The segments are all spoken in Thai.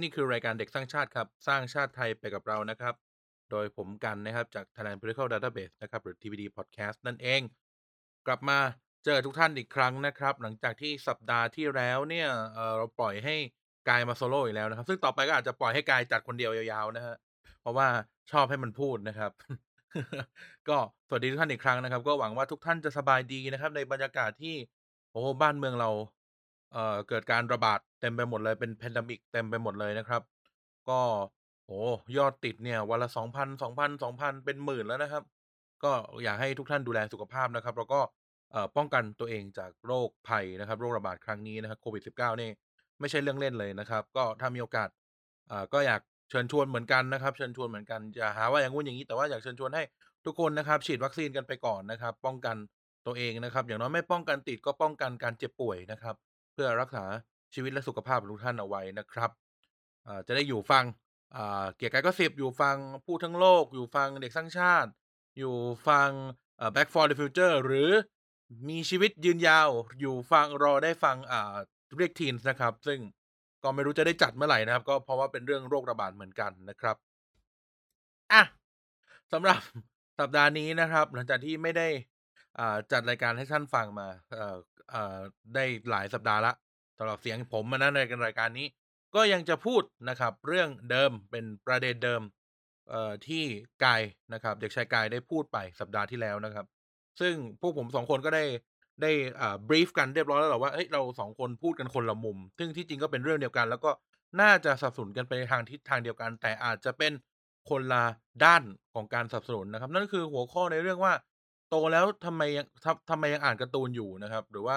นี่คือรายการเด็กสร้างชาติครับ สร้างชาติไทยไปกับเรานะครับ โดยผมกันนะครับ จาก Thailand Political Database นะครับ หรือ TPD Podcast นั่นเอง กลับมาเจอทุกท่านอีกครั้งนะครับ หลังจากที่สัปดาห์ที่แล้วเนี่ยเราปล่อยให้กายมาโซโล่อีกแล้วนะครับ ซึ่งต่อไปก็อาจจะปล่อยให้กายจัดคนเดียวยาวๆนะฮะเพราะว่าชอบให้มันพูดนะครับ ก็สวัสดีทุกท่านอีกครั้งนะครับ ก็หวังว่าทุกท่านจะสบายดีนะครับ ในบรรยากาศที่โอ้บ้านเมืองเรา เอ่อเกิดการระบาดเต็มไปหมดเลย เป็น Pandemic เต็มไปหมดเลยนะครับ ก็ โอ้โฮ ยอดติดเนี่ยวันละ 2,000 2,000 2,000 เป็นหมื่นแล้วนะครับ ก็อยากให้ทุกท่านดูแลสุขภาพนะครับ แล้วก็ เอ่อ ป้องกันตัวเองจากโรคภัยนะครับ โรคระบาดครั้งนี้นะครับโควิด -19 นี่ไม่ใช่เรื่องเล่นเลยนะครับ ก็ถ้ามีโอกาสอ่าก็อยากเชิญชวนเหมือนกันนะครับ เชิญชวนเหมือนกัน อย่าหาว่าอย่างงู้นอย่างงี้ แต่ว่าอยากเชิญชวนให้ทุกคนนะครับฉีดวัคซีนกันไปก่อนนะครับ ป้องกันตัวเองนะครับ อย่างน้อยไม่ป้องกันติด ก็ป้องกันการเจ็บป่วยนะครับ พื่อรักษาชีวิตและสุขภาพทุกท่านเอาไว้นะครับจะได้อยู่ฟังเกียรติกายก็10อยู่ฟังพูดทั้งโลก อยู่ฟังเด็กสร้างชาติ อยู่ฟัง Back for the Future หรือมีชีวิตยืนยาวอยู่ฟังรอได้ฟังเรียก Teens นะครับ ซึ่งก็ไม่รู้จะได้จัดเมื่อไหร่นะครับ ก็เพราะว่าเป็นเรื่องโรคระบาดเหมือนกันนะครับอะสำหรับสัปดาห์นี้นะครับ หลังจากที่ไม่ได้ จัดรายการให้ท่านฟังมาได้หลายสัปดาห์ล้วสำหรับเสียงผมอะนะในรายการนี้ ก็ยังจะพูดนะครับ เรื่องเดิมเป็นประเด็นเดิมที่กายนะครับ เด็กชายกายได้พูดไปสัปดาห์ที่แล้วนะครับ ซึ่งพวกผมสองคนก็ได้ได้อ่าบรีฟกันเรียบร้อยแล้วหละว่าเฮ้ยเราสองคนพูดกันคนละมุม ซึ่งที่จริงก็เป็นเรื่องเดียวกัน แล้วก็น่าจะสับสนกันไปทางทิศทางเดียวกัน แต่อาจจะเป็นคนละด้านของการสับสนนะครับ นั่นคือหัวข้อในเรื่องว่า โตแล้วทำไมยังทำทำไมยังอ่านการ์ตูนอยู่นะครับ หรือว่า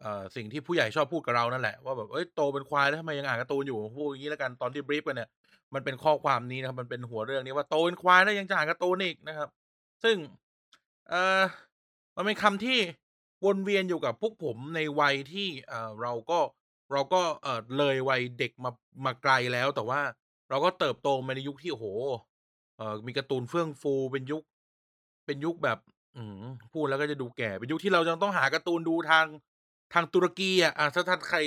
เอ่อสิ่งที่ผู้ใหญ่ชอบพูดกับเรานั่นแหละว่าแบบเฮ้ยโตเป็นควายแล้วทำไมยังอ่านการ์ตูนอยู่พูดอย่างงี้แล้วกันตอนที่บรีฟกันเนี่ยมันเป็นข้อความนี้นะครับ มันเป็นหัวเรื่องนี้ว่าโตเป็นควายแล้วยังจะอ่านการ์ตูนอีกนะครับ ซึ่งเอ่อมันเป็นคำที่วนเวียนอยู่กับพวกผมในวัยที่เอ่อเราก็เราก็เอ่อเลยวัยเด็กมามาไกลแล้ว แต่ว่าเราก็เติบโตมาในยุคที่โอ้โฮเอ่อมีการ์ตูนเฟื่องฟูเป็นยุค เป็นยุคแบบ อื้อฮือพูดแล้วก็จะดูแก่เป็นยุคที่เรายังต้องหาการ์ตูนดูทางทางตุรกีอะอ่าถ้าถ้าใคร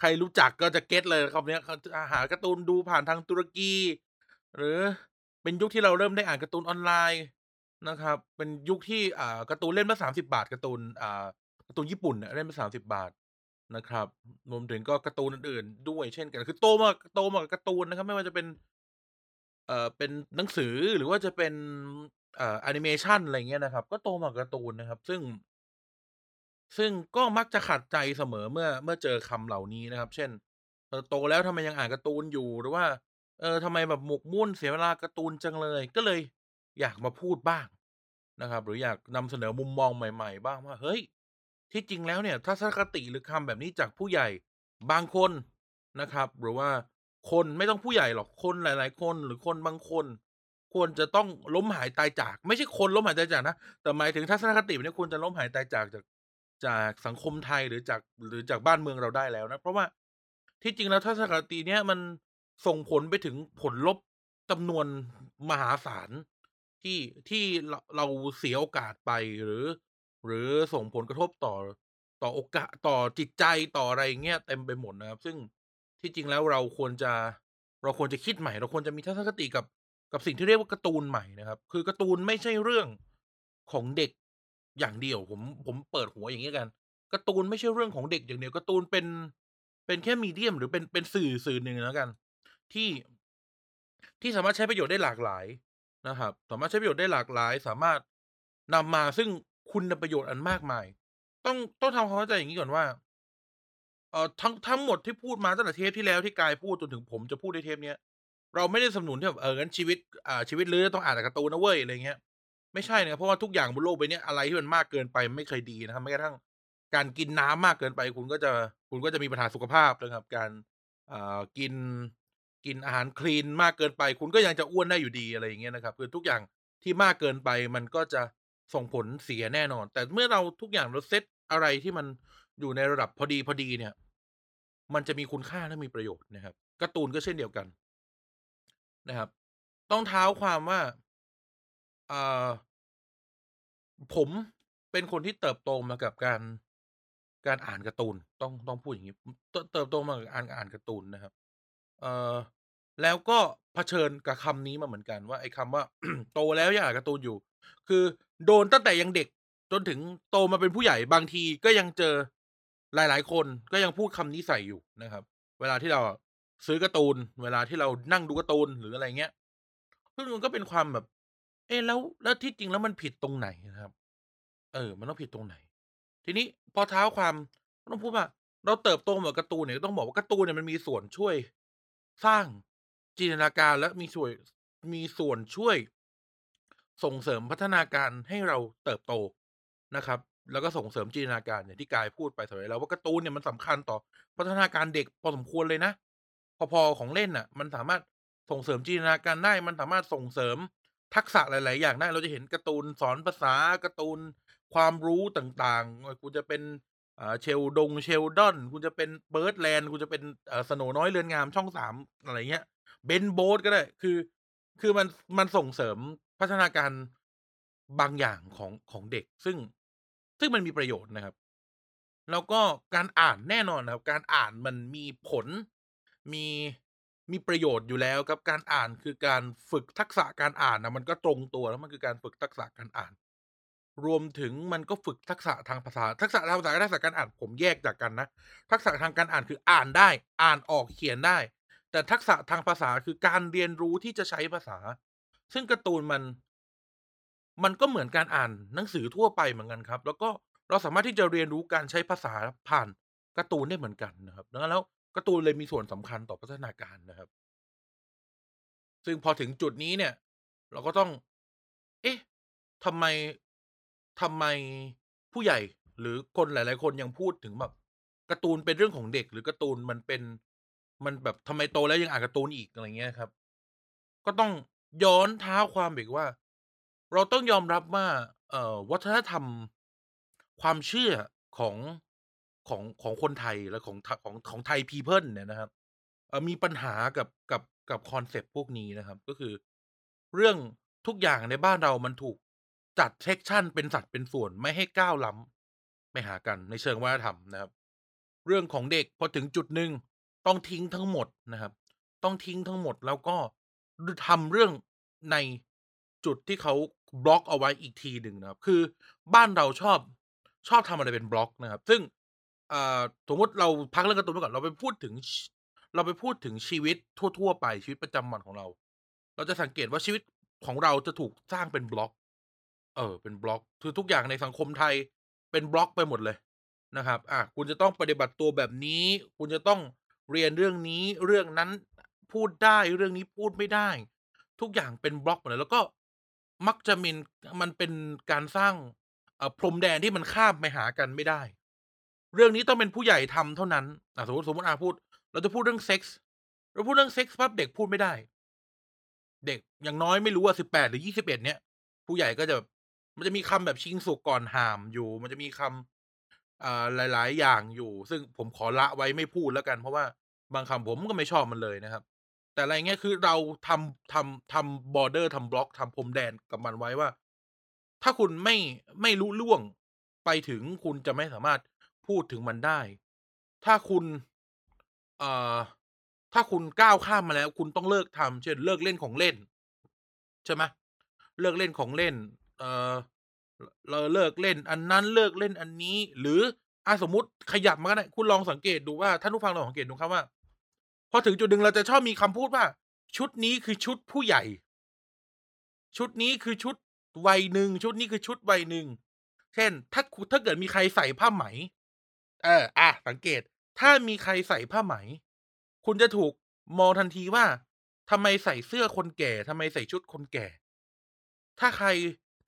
ใครรู้จักก็จะเก็ตเลยคำเนี้ยเขาหาการ์ตูนดูผ่านทางตุรกี หรือเป็นยุคที่เราเริ่มได้อ่านการ์ตูนออนไลน์นะครับ เป็นยุคที่อ่าการ์ตูนเล่นมละ30บาทการ์ตูนอ่าการ์ตูนญี่ปุ่นเน่ะเล่มละ30บาทนะครับรวมถึงก็การ์ตูนอื่นๆด้วยเช่นกันคือโตมาโตมากับการ์ตูนนะครับ ไม่ว่าจะเป็น เอ่อเป็นหนังสือหรือว่าจะเป็น เอ่อแอนิเมชันอะไรเงี้ยนะครับ ก็โตมากับการ์ตูนนะครับ ซึ่ง ซึ่งก็มักจะขัดใจเสมอเมื่อเมื่อเจอคำเหล่านี้นะครับ เช่นเออโตแล้วทำไมยังอ่านการ์ตูนอยู่หรือว่า เออทำไมแบบหมกมุ่นเสียเวลาการ์ตูนจังเลย ก็เลยอยากมาพูดบ้างนะครับ หรืออยากนำเสนอมุมมองใหม่ ๆ บ้างว่าเฮ้ย ที่จริงแล้วเนี่ยทัศนคติหรือคำแบบนี้จากผู้ใหญ่บางคนนะครับ หรือว่าคนไม่ต้องผู้ใหญ่หรอกคนหลาย ๆ คนหรือคนบางคน ควรจะต้องล้มหายตายจาก ไม่ใช่คนล้มหายตายจากนะ แต่หมายถึงทัศนคติแบบนี้ควรจะล้มหายตายจากจากจากสังคมไทยหรือจากหรือจากบ้านเมืองเราได้แล้วนะ เพราะว่าที่จริงแล้วทัศนคติเนี้ยมันส่งผลไปถึงผลลบจำนวนมหาศาลที่ที่เราเราเสียโอกาสไปหรือ หรือส่งผลกระทบต่อต่อโอกาสต่อจิตใจต่ออะไรเงี้ยเต็มไปหมดนะครับ ซึ่งที่จริงแล้วเราควรจะเราควรจะคิดใหม่ เราควรจะมีทัศนคติกับ กับสิ่งที่เรียกว่าการ์ตูนใหม่นะครับ คือการ์ตูนไม่ใช่เรื่องของเด็กอย่างเดียว ผมผมเปิดหัวอย่างงี้กันการ์ตูนไม่ใช่เรื่องของเด็กอย่างเดียวการ์ตูนเป็นเป็นแค่ medium หรือเป็นเป็นสื่อสื่อหนึ่งแล้วกัน ที่ที่สามารถใช้ประโยชน์ได้หลากหลายนะครับ สามารถใช้ประโยชน์ได้หลากหลาย สามารถนำมาซึ่งคุณประโยชน์อันมากมาย ต้องต้องทำความเข้าใจอย่างงี้ก่อนว่าเอ่อทั้งทั้งหมดที่พูดมาตั้งแต่เทปที่แล้วที่กายพูดจนถึงผมจะพูดในเทปเนี้ย เราไม่ได้สนับสนุนที่แบบเอองั้นชีวิตอ่าชีวิตเลือต้องอ่านแต่การ์ตูนนะเว้ยอะไรเงี้ยไม่ใช่นะเพราะว่าทุกอย่างบนโลกใบเนี้ยอะไรที่มันมากเกินไปไม่เคยดีนะครับแม้กระทั่งการกินน้ำมากเกินไป คุณก็จะคุณก็จะมีปัญหาสุขภาพนะครับ การอ่ากินกินอาหารคลีนมากเกินไป คุณก็ยังจะอ้วนได้อยู่ดีอะไรอย่างเงี้ยนะครับคือทุกอย่างที่มากเกินไปมันก็จะส่งผลเสียแน่นอน แต่เมื่อเราทุกอย่างเราเซตอะไรที่มันอยู่ในระดับพอดีๆเนี่ย มันจะมีคุณค่าและมีประโยชน์นะครับการ์ตูนก็เช่นเดียวกัน นะครับ ต้องเท้าความว่าอ่าผมเป็นคนที่เติบโตมากับการการอ่านการ์ตูนต้องต้องพูดอย่างงี้เติบโตมากับการอ่านการ์ตูนนะครับ เอ่อแล้วก็เผชิญกับคำนี้มาเหมือนกันว่าไอ้คำว่า โตแล้วยังอ่านการ์ตูนอยู่ คือโดนตั้งแต่ยังเด็กจนถึงโตมาเป็นผู้ใหญ่บางทีก็ยังเจอหลาย ๆ คนก็ยังพูดคำนี้ใส่อยู่นะครับ เวลาที่เรา ซื้อการ์ตูน เวลาที่เรานั่งดูการ์ตูนหรืออะไรเงี้ยซึ่งมันก็เป็นความแบบ เอ๊ะแล้วแล้วที่จริงแล้วมันผิดตรงไหนนะครับ เออ มันต้องผิดตรงไหน ทีนี้พอเท้าความก็ต้องพูดว่า เราเติบโตมากับการ์ตูนเนี่ยก็ต้องบอกว่าการ์ตูนเนี่ยมันมีส่วนช่วย สร้างจินตนาการและมีส่วยมีส่วนช่วย ส่งเสริมพัฒนาการให้เราเติบโตนะครับ แล้วก็ส่งเสริมจินตนาการอย่างที่กายพูดไปสมอแล้วว่าการ์ตูนเนี่ยมันสำคัญต่อพัฒนาการเด็กพอสมควรเลยนะ พอๆของเล่นน่ะ มันสามารถส่งเสริมจินตนาการได้ มันสามารถส่งเสริมทักษะหลาย ๆ อย่างได้ เราจะเห็นการ์ตูนสอนภาษาการ์ตูนความรู้ต่างๆคุณจะเป็นอ่า Sheldon Sheldon คุณจะเป็น Birdland คุณจะเป็นสโนน้อยเรือนงามช่อง3อะไรเงี้ย Ben Boat ก็ได้ คือ คือมันมันส่งเสริมพัฒนาการบางอย่างของของเด็ก ซึ่งซึ่งมันมีประโยชน์นะครับ แล้วก็การอ่านแน่นอนนะครับ การอ่านมันมีผล มีมีประโยชน์อยู่แล้วครับการอ่านคือการฝึกทักษะการอ่านนะมันก็ตรงตัวแล้วมันคือการฝึกทักษะการอ่าน รวมถึงมันก็ฝึกทักษะทางภาษา ทักษะทางภาษาทักษะการอ่านผมแยกจากกันนะ ทักษะทางการอ่านคืออ่านได้ อ่านออกเขียนได้ แต่ทักษะทางภาษาคือการเรียนรู้ที่จะใช้ภาษา ซึ่งการ์ตูนมัน มันก็เหมือนการอ่านหนังสือทั่วไปเหมือนกันครับ แล้วก็เราสามารถที่จะเรียนรู้การใช้ภาษาผ่านการ์ตูนได้เหมือนกันนะครับดังนั้นแล้ว การ์ตูนเลยมีส่วนสำคัญต่อพัฒนาการนะครับ ซึ่งพอถึงจุดนี้เนี่ย เราก็ต้อง เอ๊ะทำไมทำไมผู้ใหญ่หรือคนหลาย ๆ คนยังพูดถึงแบบการ์ตูนเป็นเรื่องของเด็ก หรือการ์ตูนมันเป็นมันแบบทำไมโตแล้วยังอ่านการ์ตูนอีกอะไรเงี้ยครับ ก็ต้องย้อนเท้าความอีกว่า เราต้องยอมรับว่า เอ่อวัฒนธรรม ความเชื่อของ ของของคนไทยและของของของไทย people เนี่ยนะครับมีปัญหากับกับกับคอนเซปต์พวกนี้นะครับ ก็คือ เรื่องทุกอย่างในบ้านเรามันถูกจัด section เป็นสัดเป็นส่วนไม่ให้ก้าวล้ำไปหากันในเชิงวัฒนธรรมนะครับ เรื่องของเด็กพอถึงจุดหนึ่งต้องทิ้งทั้งหมดนะครับ ต้องทิ้งทั้งหมดแล้วก็ทำเรื่องในจุดที่เขาบล็อกเอาไว้อีกทีหนึ่งนะครับ คือบ้านเราชอบชอบทำอะไรเป็นบล็อกนะครับ ซึ่ง อ่าสมมติเราพักเรื่องการ์ตูนไว้ก่อนเราไปพูดถึง เราไปพูดถึงชีวิตทั่ว ๆ ไปชีวิตประจำวันของเรา เราจะสังเกตว่าชีวิตของเราจะถูกสร้างเป็นบล็อก เออ เป็นบล็อก คือทุกอย่างในสังคมไทยเป็นบล็อกไปหมดเลยนะครับอาคุณจะต้องปฏิบัติตัวแบบนี้ คุณจะต้องเรียนเรื่องนี้ เรื่องนั้นพูดได้ เรื่องนี้พูดไม่ได้ ทุกอย่างเป็นบล็อกหมดเลย แล้วก็มักจะมินมันเป็นการสร้างอ่พรมแดนที่มันข้ามไปหากันไม่ได้ เรื่องนี้ต้องเป็นผู้ใหญ่ทำเท่านั้นอ่าสมมติสมมติอาพูด เราจะพูดเรื่องเซ็กส์เราพูดเรื่องเซ็กส์ปั๊บเด็กพูดไม่ได้ เด็กอย่างน้อยไม่รู้อะ18หรือ21เอ็ดเนี่ย ผู้ใหญ่ก็จะมันจะมีคำแบบชิงสุกก่อนหามอยู่ มันจะมีคำอ่าหลาย ๆ อย่างอยู่ ซึ่งผมขอละไว้ไม่พูดแล้วกัน เพราะว่าบางคำผมก็ไม่ชอบมันเลยนะครับ แต่อะไรเงี้ยคือเราทำทำทำ border ทำบล็อกทำพรมแดนกับมันไว้ว่า ถ้าคุณไม่ไม่ลุล่วงไปถึงคุณจะไม่สามารถ พูดถึงมันได้ ถ้าคุณเอ่อถ้าคุณก้าวข้ามมาแล้ว คุณต้องเลิกทำเช่น เลิกเล่นของเล่น ใช่ไหมเลิกเล่นของเล่น เอ่อเราเลิกเล่น อันนั้นเลิกเล่นอันนี้ หรืออาสมมติขยับมาก็ได้คุณลองสังเกตดูว่าท่านผู้ฟังลองสังเกตดูครับว่า พอถึงจุดหนึ่งเราจะชอบมีคำพูดว่า ชุดนี้คือชุดผู้ใหญ่ ชุดนี้คือชุดวัยหนึ่งชุดนี้คือชุดวัยหนึ่งเช่น ถ้าถ้าเกิดมีใครใส่ผ้าไหม เอออาสังเกต ถ้ามีใครใส่ผ้าไหม คุณจะถูกมองทันทีว่าทำไมใส่เสื้อคนแก่ทำไมใส่ชุดคนแก่ ถ้าใคร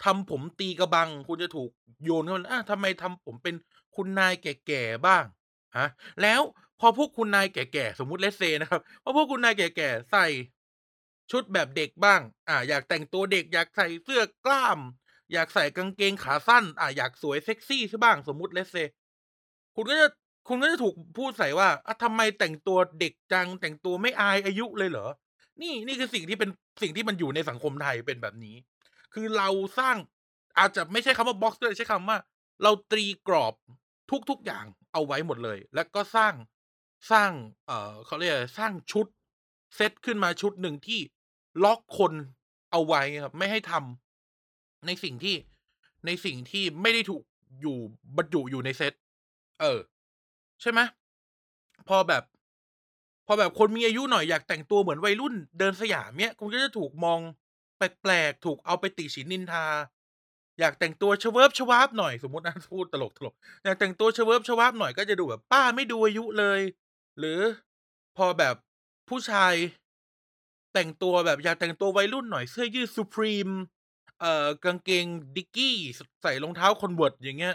ทำผมตีกระบัง คุณจะถูกโยนเข้ามาอาทำไมทำผมเป็นคุณนายแก่ๆบ้างฮะแล้วพอพวกคุณนายแก่ๆสมมุติ let's say นะครับพอพวกคุณนายแก่ๆใส่ชุดแบบเด็กบ้าง อ่า อยากแต่งตัวเด็ก อยากใส่เสื้อกล้าม อยากใส่กางเกงขาสั้น อ่าอยากสวยเซ็กซีเสียบ้าง สมมุติ let's say คุณก็จะคุณก็จะถูกพูดใส่ว่าอาทำไมแต่งตัวเด็กจัง แต่งตัวไม่อายอายุเลยเหรอ นี่นี่คือสิ่งที่เป็นสิ่งที่มันอยู่ในสังคมไทยเป็นแบบนี้ คือเราสร้างอาจจะไม่ใช้คำว่าบ็อกซ์ด้วยใช้คำว่า เราตรีกรอบทุกๆอย่างเอาไว้หมดเลย แล้วก็สร้างสร้าง เอ่อเขาเรียกอะไรสร้างชุดเซตขึ้นมาชุดหนึ่งที่ล็อกคนเอาไว้ครับไม่ให้ทำในสิ่งที่ในสิ่งที่ไม่ได้ถูกอยู่บรรจุอยู่ในเซต เออ ใช่ไหมพอแบบ พอแบบคนมีอายุหน่อยอยากแต่งตัวเหมือนวัยรุ่นเดินสยามเนี้ยคุณก็จะถูกมองแปลกๆถูกเอาไปติฉินนินทา อยากแต่งตัวเชเวิบชวาบหน่อยสมมตินะพูดตลกๆอยากแต่งตัวเชเวิบชวาบหน่อยก็จะดูแบบป้าไม่ดูอายุเลย หรือพอแบบผู้ชายแต่งตัวแบบอยากแต่งตัววัยรุ่นหน่อยเสื้อยืด Supreme เอ่อกางเกง Dickies สใส่รองเท้า Converse อย่างเงี้ย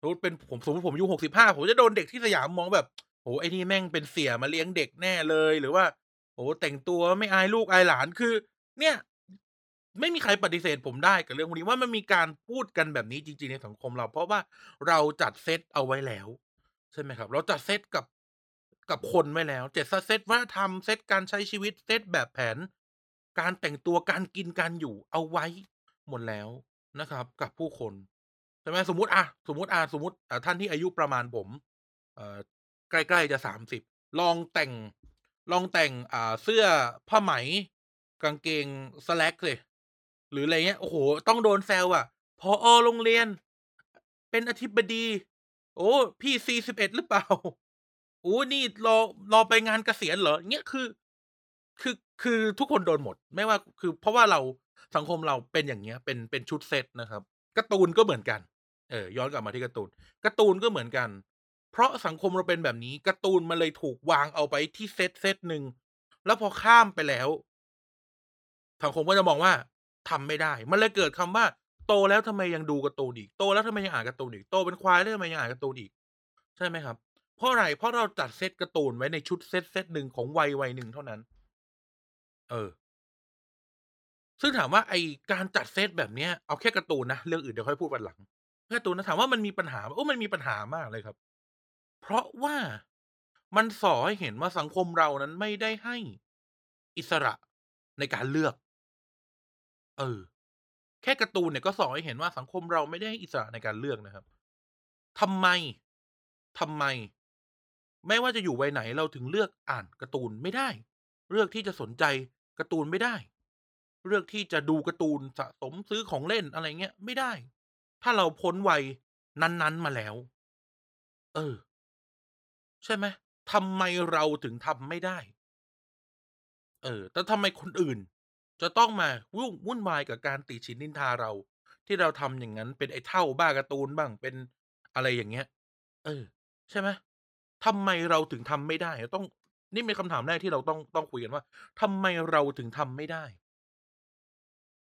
สมมติเป็นผมสมมติผมอายุ65ผมจะโดนเด็กที่สยามมองแบบโอ้ไอ้นี่แม่งเป็นเสียมาเลี้ยงเด็กแน่เลย หรือว่าโอ้แต่งตัวไม่อายลูกอายหลานคือ เนี่ย ไม่มีใครปฏิเสธผมได้กับเรื่องพวกนี้ว่ามันมีการพูดกันแบบนี้จริง ๆ ในสังคมเรา เพราะว่าเราจัดเซตเอาไว้แล้ว ใช่ไหมครับ เราจัดเซตกับกับคนไว้แล้วเจ็ดเซตวัฒนธรรมเซตการใช้ชีวิตเซตแบบแผน การแต่งตัวการกินการอยู่เอาไว้หมดแล้วนะครับ กับผู้คน ช่ไหมสมมติอะสมมติอาสมมติอ่าท่านที่อายุประมาณผมเอ่อใกล้ๆจะ30ลองแต่ง ลองแต่งอ่าเสื้อผ้าไหม กางเกง Slacks สิหรืออะไรเงี้ยโอ้โฮต้องโดนแซวอะผออ.โรงเรียน เป็นอธิบดี โอ้ พี่41หรือเปล่า?โอ้นี่รอรอไปงานเกษียณเหรอ?เงี้ยคือ คือคือทุกคนโดนหมด ไม่ว่าคือ เพราะว่าเราสังคมเราเป็นอย่างเงี้ย เป็นเป็นชุดเซตนะครับการ์ตูนก็เหมือนกัน เออย้อนกลับมาที่การ์ตูนการ์ตูนก็เหมือนกัน เพราะสังคมเราเป็นแบบนี้การ์ตูนมันเลยถูกวางเอาไว้ที่เซตเซตหนึ่งแล้วพอข้ามไปแล้วสังคมก็จะมองว่าทำไม่ได้ มันเลยเกิดคำว่า โตแล้วทำไมยังดูการ์ตูนอีกโตแล้วทำไมยังอ่านการ์ตูนอีกโตเป็นควายแล้วทำไมยังอ่านการ์ตูนอีก ใช่ไหมครับ เพราะอะไรเพราะเราจัดเซตการ์ตูนไว้ในชุดเซตเซตหนึ่งของวัยวัยหนึ่งเท่านั้น เออ ซึ่งถามว่าไอการจัดเซตแบบเนี้ยเอาแค่การ์ตูนนะเรื่องอื่นเดี๋ยวค่อยพูดวันหลัง การ์ตูนนะถามว่ามันมีปัญหาไหมโอ้ มันมีปัญหามากเลยครับ เพราะว่ามันส่อให้เห็นว่าสังคมเรานั้นไม่ได้ให้อิสระในการเลือก เออ แค่การ์ตูนเนี่ยก็ส่อให้เห็นว่าสังคมเราไม่ได้ให้อิสระในการเลือกนะครับทำไมทำไม ไม่ว่าจะอยู่วัยไหนเราถึงเลือกอ่านการ์ตูนไม่ได้ เลือกที่จะสนใจการ์ตูนไม่ได้ เลือกที่จะดูการ์ตูนสะสมซื้อของเล่นอะไรเงี้ยไม่ได้ ถ้าเราพ้นวัยนั้น ๆ มาแล้ว เออ ใช่ไหมทำไมเราถึงทำไม่ได้?เออแล้วทำไมคนอื่น จะต้องมายุ่งวุ่นวายกับการติฉินนินทาเรา ที่เราทำอย่างงั้น เป็นไอ้เถ้าบ้าการ์ตูนบ้างเป็นอะไรอย่างเงี้ย เออ ใช่ไหมทำไมเราถึงทำไม่ได้ต้อง นี่เป็นคำถามแรกที่เราต้องต้องคุยกันว่าทำไมเราถึงทำไม่ได้?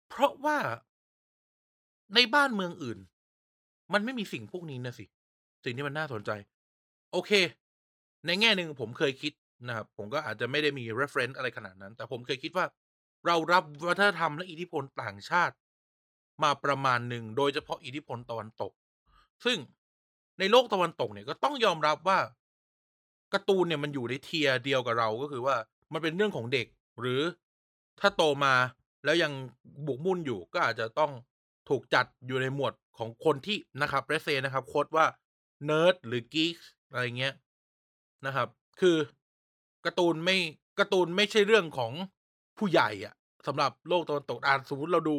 เพราะว่า ในบ้านเมืองอื่น มันไม่มีสิ่งพวกนี้นะสิ สิ่งที่มันน่าสนใจ โอเค ในแง่หนึ่งผมเคยคิดนะครับ ผมก็อาจจะไม่ได้มี reference อะไรขนาดนั้น แต่ผมเคยคิดว่า เรารับวัฒนธรรมและอิทธิพลต่างชาติ มาประมาณหนึ่ง โดยเฉพาะอิทธิพลตะวันตก ซึ่งในโลกตะวันตกเนี่ยก็ต้องยอมรับว่าการ์ตูนเนี่ยมันอยู่ใน tier เดียวกับเราก็คือว่ามันเป็นเรื่องของเด็ก หรือถ้าโตมาแล้วยังหมกมุ่นอยู่ก็อาจจะต้อง ถูกจัดอยู่ในหมวดของคนที่นะครับ let's say นะครับ โคดว่าเนิร์ดหรือ geeks อะไรเงี้ยนะครับ คือการ์ตูนไม่การ์ตูนไม่ใช่เรื่องของผู้ใหญ่อะสำหรับโลกตะวันตกอ่าสมมติเราดู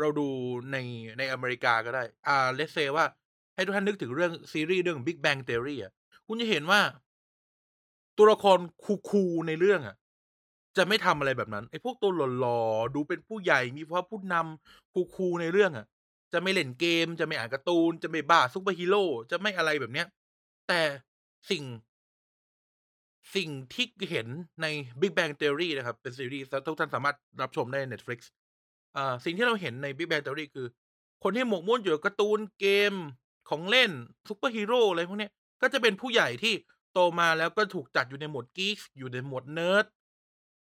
เราดูในในอเมริกาก็ได้ อ่า let's say ว่าให้ทุกท่านนึกถึงเรื่องซีรีส์เรื่อง Big Bang Theory อะคุณจะเห็นว่า ตัวละคร cool ๆในเรื่องอะ จะไม่ทำอะไรแบบนั้นไอ้พวกตัวหล่อๆดูเป็นผู้ใหญ่มีภาวะผู้นำ cool ๆในเรื่องอะจะไม่เล่นเกม จะไม่อ่านการ์ตูน จะไม่บ้าซูเปอร์ฮีโร่จะไม่อะไรแบบเนี้ย แต่สิ่ง สิ่งที่เห็นใน Big Bang Theory นะครับ เป็นซีรีส์ทุกท่านสามารถรับชมได้ใน Netflix อ่าสิ่งที่เราเห็นใน Big Bang Theory คือ คนที่หมกมุ่นอยู่กับการ์ตูนเกมของเล่นซูเปอร์ฮีโร่อะไรพวกนี้ก็จะเป็นผู้ใหญ่ที่โตมาแล้วก็ถูกจัดอยู่ในหมวด geeks อยู่ในหมวดเนิร์ด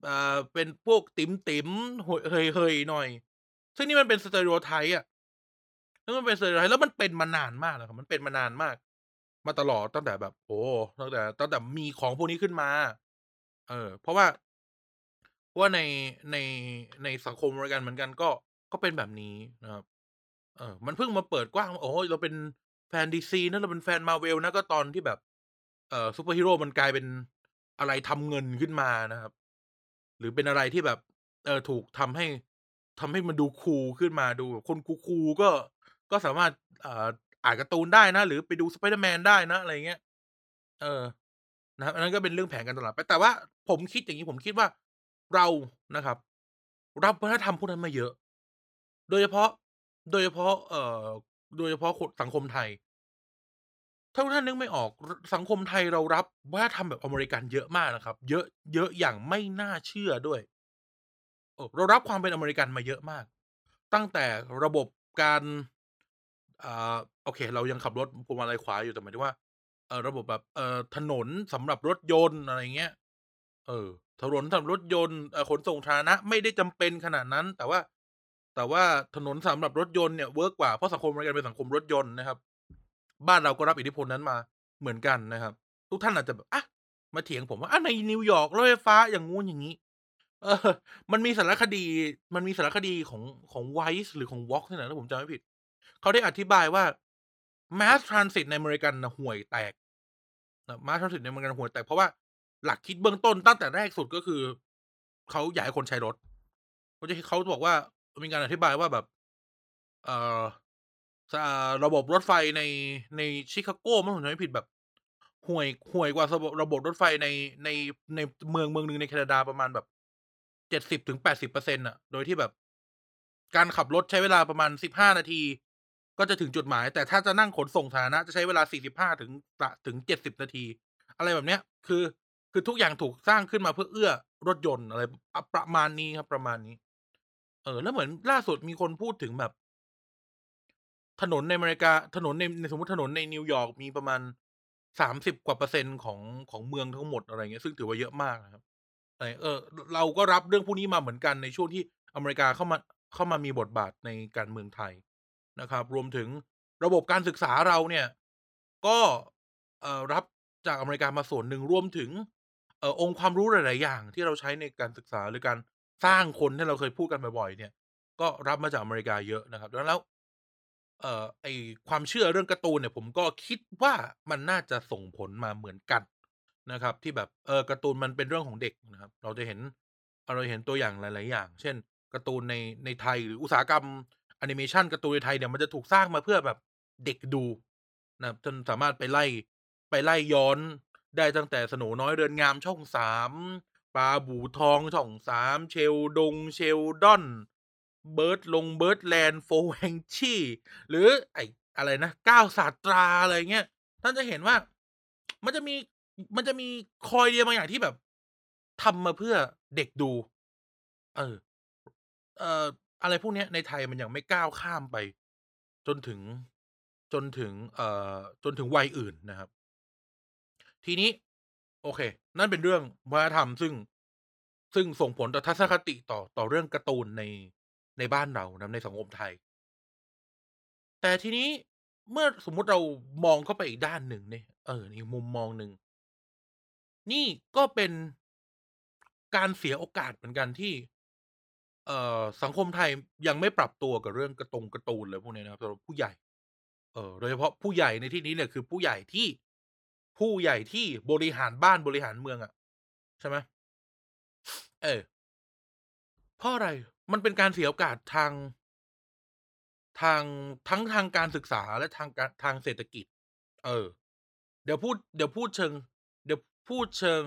อ่าเป็นพวกติ๋มๆหวยเฮยๆหน่อย ซึ่งนี่มันเป็น stereotype อะแล้วมันเป็น stereotype แล้วมันเป็นมานานมากแล้วครับมันเป็นมานานมาก มาตลอดตั้งแต่แบบ โอ้ตั้งแต่ตั้งแต่มีของพวกนี้ขึ้นมา เออ เพราะว่าเพราะว่าในในในสังคมอเมริกันเหมือนกันก็ก็เป็นแบบนี้นะครับ เออ มันเพิ่งมาเปิดกว้าง โอ้เราเป็นแฟน DC นะเราเป็นแฟน Marvel นะก็ตอนที่แบบ เอ่อซูเปอร์ฮีโร่มันกลายเป็นอะไรทำเงินขึ้นมานะครับ หรือเป็นอะไรที่แบบ เออถูกทำให้ทำให้มันดูคูลขึ้นมาดูแบบคนคูลๆก็ก็สามารถอ่าอ่านการ์ตูนได้นะ หรือไปดู Spider-Man ได้นะ อะไรเงี้ย เออ นะครับอันนั้นก็เป็นเรื่องแผนการตลาดไปแต่ว่าผมคิดอย่างงี้ผมคิดว่าเรานะครับ รับวัฒนธรรมพวกนั้นมาเยอะ โดยเฉพาะ โดยเฉพาะ เอ่อ โดยเฉพาะสังคมไทย ถ้าท่านนึกไม่ออกสังคมไทยเรารับวัฒนธรรมแบบอเมริกันเยอะมากนะครับ เยอะเยอะอย่างไม่น่าเชื่อด้วยเรารับความเป็นอเมริกันมาเยอะมาก ตั้งแต่ระบบการอ่าโอเค เรายังขับรถพวงมาลัยขวาอยู่แต่หมายถึงว่าเออระบบแบบเออถนนสำหรับรถยนต์อะไรเงี้ย เออ ถนนสำหรับรถยนต์เออขนส่งสาธารณะไม่ได้จำเป็นขนาดนั้น แต่ว่า แต่ว่าถนนสำหรับรถยนต์เนี่ย work กว่าเพราะสังคมอเมริกันเป็นสังคมรถยนต์นะครับ บ้านเราก็รับอิทธิพลนั้นมาเหมือนกันนะครับ ทุกท่านอาจจะแบบอะมาเถียงผมว่า"อะในนิวยอร์กรถไฟฟ้าอย่างงู้นอย่างงี้"เออ มันมีสารคดี มันมีสารคดีของของ Vice หรือของ Vox นี่แหละถ้าผมจำไม่ผิด เขาได้อธิบายว่า Mass Transit ในอเมริกันนะห่วยแตกแบบ Mass Transit ในอเมริกันห่วยแตกเพราะว่าหลักคิดเบื้องต้นตั้งแต่แรกสุดก็คือ เขาอยากให้คนใช้รถเขาจะเขาบอกว่ามีการอธิบายว่าแบบ เอ่อ ระบบรถไฟในในชิคาโกมั้งผมจำไม่ผิดแบบห่วยห่วยกว่าระบบระบบรถไฟในในในเมืองเมืองหนึ่งในแคนาดาประมาณแบบ70-80%น่ะโดยที่แบบ การขับรถใช้เวลาประมาณ15นาที ก็จะถึงจุดหมาย แต่ถ้าจะนั่งขนส่งสาธารณะจะใช้เวลา45ถึงถึง70นาที อะไรแบบเนี้ย คือ คือทุกอย่างถูกสร้างขึ้นมาเพื่อเอื้อรถยนต์อะไรประมาณนี้ครับประมาณนี้ เออ แล้วเหมือนล่าสุดมีคนพูดถึงแบบ ถนนในอเมริกา ถนนในในสมมติถนนในนิวยอร์กมีประมาณ30กว่าเปอร์เซ็นต์ของของเมืองทั้งหมดอะไรเงี้ยซึ่งถือว่าเยอะมากนะครับไอ้เออ เราก็รับเรื่องพวกนี้มาเหมือนกันในช่วงที่อเมริกาเข้ามาเข้ามามีบทบาทในการเมืองไทยนะครับ รวมถึงระบบการศึกษาเราเนี่ย ก็เอ่อรับจากอเมริกามาส่วนหนึ่งรวมถึงเอ่อองค์ความรู้หลาย ๆ อย่าง ที่เราใช้ในการศึกษาหรือการสร้างคนที่เราเคยพูดกันบ่อย ๆ เนี่ย ก็รับมาจากอเมริกาเยอะนะครับดังนั้นแล้ว เอ่อไอความเชื่อเรื่องการ์ตูนเนี่ย ผมก็คิดว่ามันน่าจะส่งผลมาเหมือนกันนะครับ ที่แบบเออการ์ตูนมันเป็นเรื่องของเด็กนะครับ เราจะเห็นเราเห็นตัวอย่างหลาย ๆ อย่าง เช่นการ์ตูนในในไทยหรืออุตสาหกรรมแอนิเมชันการ์ตูนในไทยเนี่ยมันจะถูกสร้างมาเพื่อแบบเด็กดูนะครับจนสามารถไปไล่ไปไล่ย้อนได้ตั้งแต่สโหนน้อยเรือนงามช่อง3ปลาบูทองช่อง 3 Sheldon Sheldon Birdlong Birdland Florence หรือไออะไรนะ9ศาสตราอะไรเงี้ยท่านจะเห็นว่ามันจะมีมันจะมีคอยเดียบางอย่างที่แบบทำมาเพื่อเด็กดู เออ เอ่ออะไรพวกนี้ในไทยมันยังไม่ก้าวข้ามไป จนถึงจนถึง เอ่อ จนถึงวัยอื่นนะครับ ทีนี้ โอเค นั่นเป็นเรื่องวัฒนธรรมซึ่งซึ่งส่งผลต่อทัศนคติต่อต่อเรื่องการ์ตูนใน ในบ้านเรานะในสังคมไทย แต่ทีนี้เมื่อสมมุติเรามองเข้าไปอีกด้านหนึ่งเนี่ย เอออีกมุมมองหนึ่ง นี่ก็เป็นการเสียโอกาสเหมือนกันที่ เอ่อสังคมไทยยังไม่ปรับตัวกับเรื่องกร์ตงกร์ตูนอะไรพวกนี้นะครับสำหรับผู้ใหญ่ เออโดยเฉพาะผู้ใหญ่ในที่นี้เนี่ยคือผู้ใหญ่ที่ผู้ใหญ่ที่บริหารบ้านบริหารเมืองอะใช่ไหม?เออเพราะอะไร? มันเป็นการเสียโอกาสทาง ทางทั้งทางการศึกษาและทางการทางเศรษฐกิจ เออ เดี๋ยวพูดเดี๋ยวพูดเชิง เดี๋ยวพูดเชิง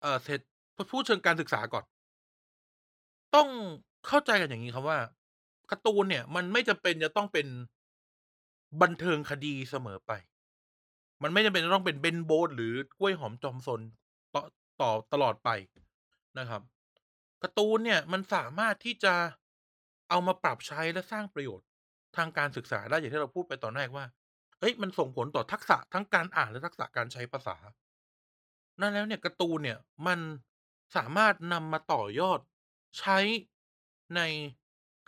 เอ่อเศรษพพูดเชิงการศึกษาก่อน ต้องเข้าใจกันอย่างงี้ครับว่าการ์ตูนเนี่ย มันไม่จำเป็นจะต้องเป็นบันเทิงคดีเสมอไป มันไม่จำเป็นจะต้องเป็นเบนโบนหรือกล้วยหอมจอมซนตต่อตลอดไปนะครับ การ์ตูนเนี่ยมันสามารถที่จะเอามาปรับใช้และสร้างประโยชน์ทางการศึกษาได้อย่างที่เราพูดไปตอนแรกว่าเฮ้ยมันส่งผลต่อทักษะทั้งการอ่านและทักษะการใช้ภาษา นั่นแล้วเนี่ยการ์ตูนเนี่ยมันสามารถนำมาต่อยอดใช้ใน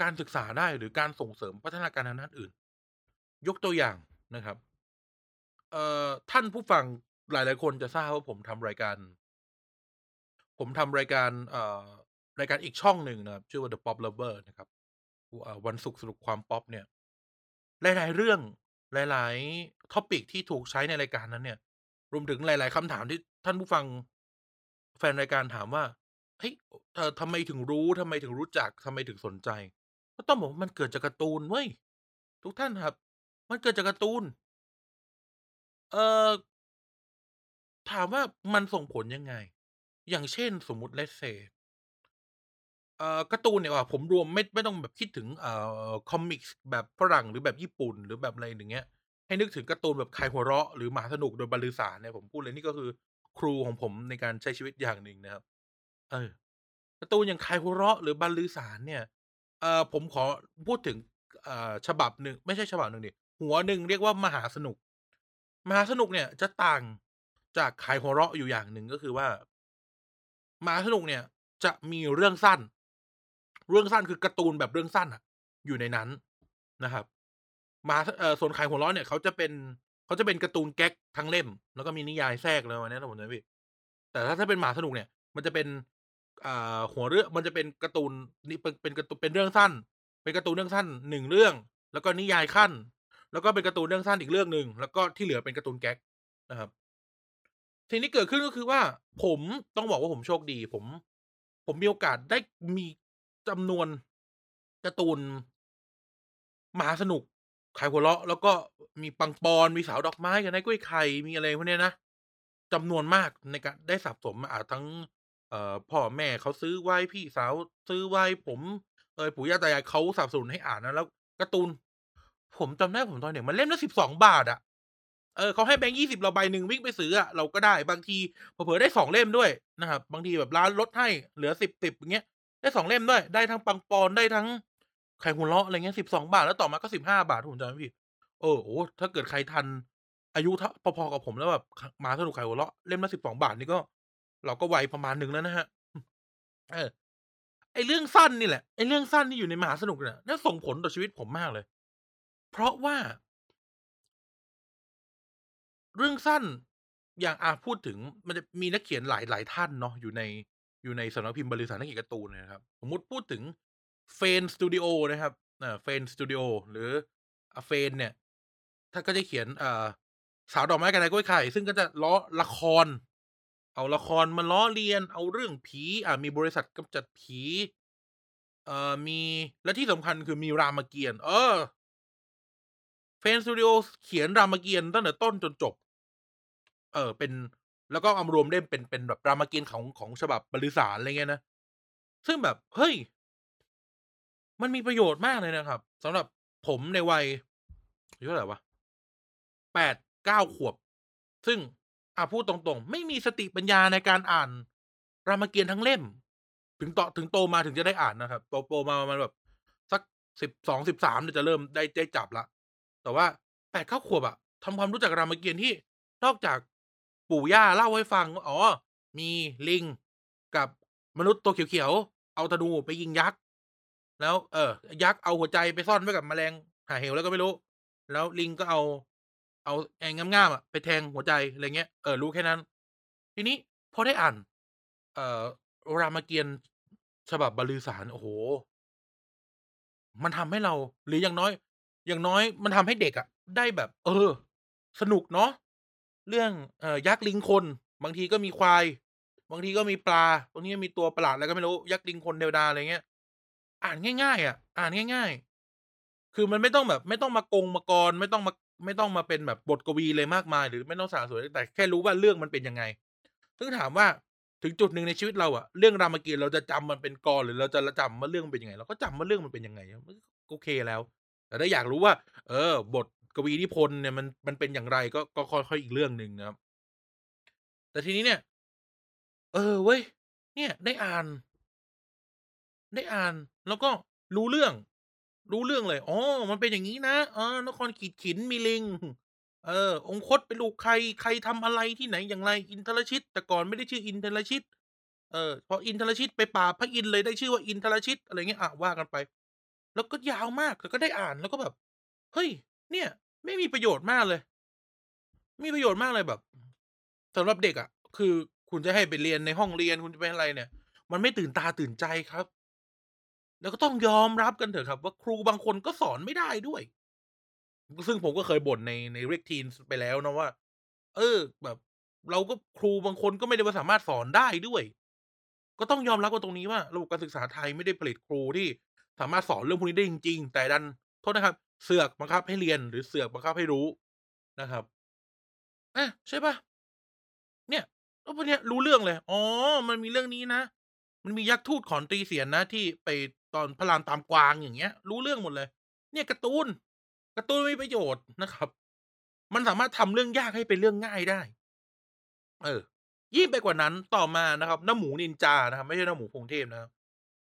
การศึกษาได้หรือการส่งเสริมพัฒนาการทางด้านอื่น ยกตัวอย่างนะครับ เอ่อท่านผู้ฟังหลาย ๆ คนจะทราบว่าผมทำรายการ ผมทำรายการ เอ่อ รายการอีกช่องหนึ่งนะครับ ชื่อว่า The Pop Lover นะครับวันศุกร์สนุกความพ็อปเนี่ย หลาย ๆ เรื่องหลายๆ topic ที่ถูกใช้ในรายการนั้นเนี่ย รวมถึงหลาย ๆคำถามที่ท่านผู้ฟัง แฟนรายการถามว่าเฮ้ยเอ่อทำไมถึงรู้ทำไมถึงรู้จักทำไมถึงสนใจ ก็ต้องบอกว่ามันเกิดจากการ์ตูนเว้ยทุกท่านครับ มันเกิดจากการ์ตูน เอ่อถามว่ามันส่งผลยังไง อย่างเช่นสมมติ Let's say เเอ่อการ์ตูนเนี่ยอ่าผมรวมไม่ไม่ต้องแบบคิดถึงเอ่อคอมิกส์แบบฝรั่งหรือแบบญี่ปุ่นหรือแบบอะไรอย่างเงี้ย ให้นึกถึงการ์ตูนแบบ Kai Horok หรือหมาสนุกโดยบรรลือสาเนี่ยผมพูดเลยนี่ก็คือครูของผมในการใช้ชีวิตอย่างหนึ่งนะครับ เออการ์ตูนอย่าง Kai Horok หรือบรรลือสาเนี่ยเอ่อผมขอพูดถึงเอ่าฉบับหนึ่งไม่ใช่ฉบับหนึ่งสิหัวหนึ่งเรียกว่ามหาสนุก มหาสนุกเนี่ยจะต่างจาก Kai Horok อยู่อย่างหนึ่งก็คือว่า มหาสนุกเนี่ยจะมีเรื่องสั้น เรื่องสั้นคือการ์ตูนแบบเรื่องสั้นอะอยู่ในนั้นนะครับ มาเอ่อส่วน Kai Horok เนี่ยเขาจะเป็นเขาจะเป็นการ์ตูน gag ทั้งเล่ม แล้วก็มีนิยายแทรกอะไรประมาณเนี้ยถ้าผมจำไม่แต่ถ้าถ้าเป็นหมาสนุกเนี่ย มันจะเป็นอ่าหัวเรื่องมันจะเป็นการ์ตูนนี่เป็นเป็นการ์ตูนเป็นเรื่องสั้น เป็นการ์ตูนเรื่องสั้น1เรื่อง แล้วก็นิยายขั้น แล้วก็เป็นการ์ตูนเรื่องสั้นอีกเรื่องหนึ่งแล้วก็ที่เหลือเป็นการ์ตูน gag นะครับสิ่งที่เกิดขึ้นก็คือว่า ผมต้องบอกว่าผมโชคดี ผม ผมมีโอกาสได้มี จำนวนการ์ตูนมหาสนุก Kai Horok แล้วก็มีปังปอน มีสาวดอกไม้กันายกล้วยไข่ มีอะไรพวกเนี้ยนะจำนวนมากในการได้สะสมมาอ่าทั้ง เอ่อพ่อแม่เขาซื้อไว้พี่สาวซื้อไว้ผม เอยปู่ย่าตายายเขาสนับสนุนให้อ่านนะแล้วการ์ตูน ผมจำได้ผมตอนเด็กมันเล่มละ12บสองบาทอะเออเขาให้แบงก์20เราใบหนึ่งวิ่งไปซื้ออะเราก็ได้บางทีเผลอๆได้2เล่มด้วยนะครับ บางทีแบบร้านลดให้เหลือ10ๆอย่างเงี้ย ได้2เล่มด้วย ได้ทั้งปังปอนได้ทั้ง Kai Horok อะไรเงี้ย12บสองบาทแล้วต่อมาก็15บาทถ้าผมจำไม่ผิดเออโอ้โฮถ้าเกิดใครทัน อายุเท่าพอๆกับผมแล้วแบบมาสนุก Kai Horok เล่มละ12บสองบาทนี่ก็ เราก็ไวประมาณหนึ่งแล้วนะครับอือเออไอเรื่องสั้นนี่แหละไอเรื่องสั้นที่อยู่ในมหาสนุกเนี่ยนั่นส่งผลต่อชีวิตผมมากเลย เพราะว่า เรื่องสั้นอย่างอาพูดถึงมันจะมีนักเขียนหลายหลายท่านเนาะอยู่ใน อยู่ในสำนักพิมพ์บรรลือสานักเขียนการ์ตูนนะครับ สมมติพูดถึง Fen Studio นะครับอ่า Fen Studio หรืออ่า Fen เนี่ยท่าก็จะเขียนอ่าสาวดอกไม้กับนายกล้วยไข่ ซึ่งก็จะล้อละคร เอาละครมาล้อเลียน เอาเรื่องผีอ่ามีบริษัทกำจัดผีเอ่อมีและที่สำคัญคือมีรามเกียรติเออ Fen Studio เขียนรามเกียรติตั้งแต่ต้นจนจบ เออเป็น แล้วก็เอามารวมเล่มเป็นเป็นแบบรามเกียรติ์ของของฉบับบรรลืสารอะไรเงี้ยนะซึ่งแบบเฮ้ย มันมีประโยชน์มากเลยนะครับสำหรับผมในวัยอายุเท่าไรวะ8-9ขวบ ซึ่งอ่าพูดตรงๆ ไม่มีสติปัญญาในการอ่าน รามเกียรติ์ทั้งเล่ม ถึงตอถึงโตมาถึงจะได้อ่านนะครับโตโตมาประมาณแบบสัก12-13เนี่ยจะเริ่มได้ได้จับล้วแต่ว่า8-9ขวบอะทำความรู้จักรามเกียรติ์ที่นอกจาก ปู่ย่าเล่าให้ฟังว่าอ๋อ มีลิงกับมนุษย์ตัวเขียวๆ เอาธนูไปยิงยักษ์ แล้วเออ ยักษ์เอาหัวใจไปซ่อนไว้กับแมลงหาเหวอะไรก็ไม่รู้ แล้วลิงก็เอา เอาไอ้ง่ามๆอะไปแทงหัวใจอะไรเงี้ย เออรู้แค่นั้น ทีนี้พอได้อ่าน เอ่อรามเกียรติ์ฉบับบรรลือสารโอ้โฮมันทำให้เรา หรืออย่างน้อย อย่างน้อยมันทำให้เด็กอะได้แบบ เออ สนุกเนาะ เรื่องเอ่อยักษ์ลิงคน บางทีก็มีควาย บางทีก็มีปลาบางทีก็มีตัวประหลาดอะไรก็ไม่รู้ยักษ์ลิงคนเทวดาอะไรเงี้ย อ่านง่าย ๆ อะ อ่านง่าย ๆ คือมันไม่ต้องแบบ ไม่ต้องมากงมากรไม่ต้องมาไม่ต้องมาเป็นแบบบทกวีอะไรมากมาย หรือไม่ต้องสละสวยแต่แค่รู้ว่าเรื่องมันเป็นยังไง ซึ่งถามว่าถึงจุดหนึ่งในชีวิตเราอะเรื่องรามเกียรติ์เราจะจำมันเป็นกลอนหรือเราจะรจำว่าเรื่องมันเป็นยังไงเราก็จำว่าเรื่องมันเป็นยังไงก็โอเคแล้ว แต่ถ้าอยากรู้ว่า เออบท กวีนิพนธ์เนี่ยมันมันเป็นอย่างไรก็ก็ค่อยค่อยอีกเรื่องหนึ่งนะครับ แต่ทีนี้เนี่ย เออเว้ยเนี่ย ได้อ่าน ได้อ่าน แล้วก็รู้เรื่อง รู้เรื่องเลยอ๋อมันเป็นอย่างงี้นะเออนครขีดขินมีลิง เออ องคตเป็นลูกใครใครทำอะไรที่ไหนอย่างไร อินทรชิต แต่ก่อนไม่ได้ชื่ออินทรชิต เออพออินทรชิตไปปราพระอินเลยได้ชื่อว่าอินทรชิตอะไรเงี้ยอะว่ากันไป แล้วก็ยาวมากแต่ก็ได้อ่านแล้วก็แบบเฮ้ย เนี่ย แม่มีประโยชน์มากเลย มีประโยชน์มากเลยแบบสำหรับเด็กอะคือคุณจะให้ไปเรียนในห้องเรียนคุณจะไปอะไรเนี่ย มันไม่ตื่นตาตื่นใจครับ แล้วก็ต้องยอมรับกันเถอะครับ ว่าครูบางคนก็สอนไม่ได้ด้วย ซึ่งผมก็เคยบ่นในใน Red Teens ไปแล้วนะว่า เออ แบบ เราก็ครูบางคนก็ไม่ได้ว่าสามารถสอนได้ด้วย ก็ต้องยอมรับกันตรงนี้ว่าระบบการศึกษาไทยไม่ได้ผลิตครูที่สามารถสอนเรื่องพวกนี้ได้จริง ๆ แต่ดัน โทษนะครับ เสือกบังคับให้เรียนหรือเสือกบังคับให้รู้นะครับอาใช่ปล่า?เนี่ยก็พวกเนี้ยรู้เรื่องเลย อ๋อ มันมีเรื่องนี้นะ มันมียักษ์ทูตขอนตีเสียนนะที่ไปตอนพระรามตามกวางอย่างเงี้ย รู้เรื่องหมดเลย เนี่ยการ์ตูนการ์ตูนมีประโยชน์นะครับ มันสามารถทำเรื่องยากให้เป็นเรื่องง่ายได้ เออ ยิ่งไปกว่านั้นต่อมานะครับน้าหมูนินจานะครับ ไม่ใช่น้าหมูพงเทพนะครับ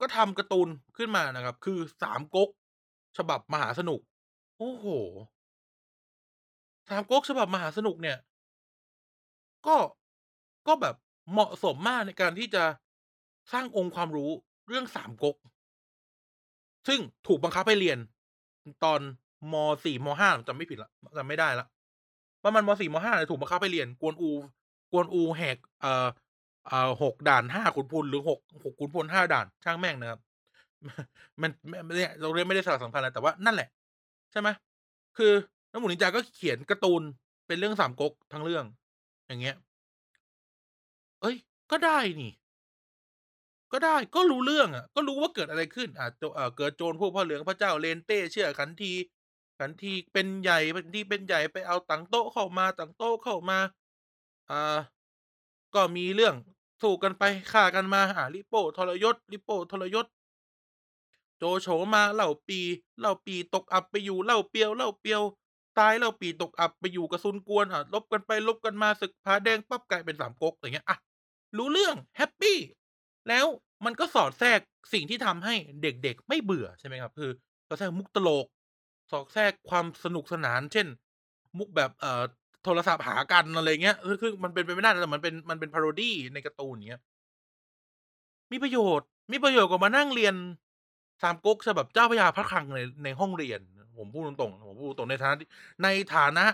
ก็ทำการ์ตูนขึ้นมานะครับ คือสามก๊ก ฉบับมหาสนุก โอ้โฮสามก๊กฉบับมหาสนุกเนี่ย ก็ก็แบบเหมาะสมมากในการที่จะสร้างองค์ความรู้เรื่องสามก๊ก ซึ่งถูกบังคับให้เรียน ตอนม.4ม.5ผมจำไม่ผิดล้วจำไม่ได้ล้วประมาณม.4ม.5เนี่ยถูกบังคับให้เรียน กวนอู กวนอูแหก เอ่ออ่า6ด่าน5ขุนพลหรือ 6- 6ขุนพล5ด่านช่างแม่งนะครับ มันมมันเนี่ยเราเรียกไม่ได้สาระสำคัญอะไรแต่ว่านั่นแหละ ใช่ไหมคือน้าหมูนินจาก็เขียนการ์ตูนเป็นเรื่องสามก๊กทั้งเรื่อง อย่างเงี้ยเฮ้ย ก็ได้นี่ ก็ได้ก็รู้เรื่องอะก็รู้ว่าเกิดอะไรขึ้นอ่าโจอ่าเกิดโจรพวกผ้าเหลืองพระเจ้าเรนเต้เชื่อขันทีขันทีเป็นใหญ่ขันทีเป็นใหญ่ไปเอาตังโต๊ะเข้ามาตังโต๊ะเข้ามาอ่าก็มีเรื่องสู้กันไปฆ่ากันมาอ่าลิโป้ทรยศลิโป้ทรยศ โจโฉมาเล่าปี่เล่าปีตกอับไปอยู่เล่าเปียวเล่าเปียว ตายเล่าปีตกอับไปอยู่กับซุนกวนอ่ารบกันไปรบกันมาศึกผาแดงปั๊บกลายเป็นสามก๊กอย่างเงี้ยอะรู้เรื่อง happy แล้วมันก็สอดแทรกสิ่งที่ทำให้เด็กๆ ไม่เบื่อใช่ไหมครับ คือสอดแทรกมุกตลก สอดแทรกความสนุกสนาน เช่น มุกแบบเอ่อโทรศัพท์หากันอะไรเงี้ยซึ่งซึ่งมันเป็นไปไม่ได้นะแต่มันเป็นมันเป็น Parody ในการ์ตูนเงี้ยมีประโยชน์ มีประโยชน์กว่ามานั่งเรียน สามก๊กฉบับเจ้าพระยาพระคลังในในห้องเรียน ผมพูดตรงๆผมพูดตรงในฐานะในฐานะ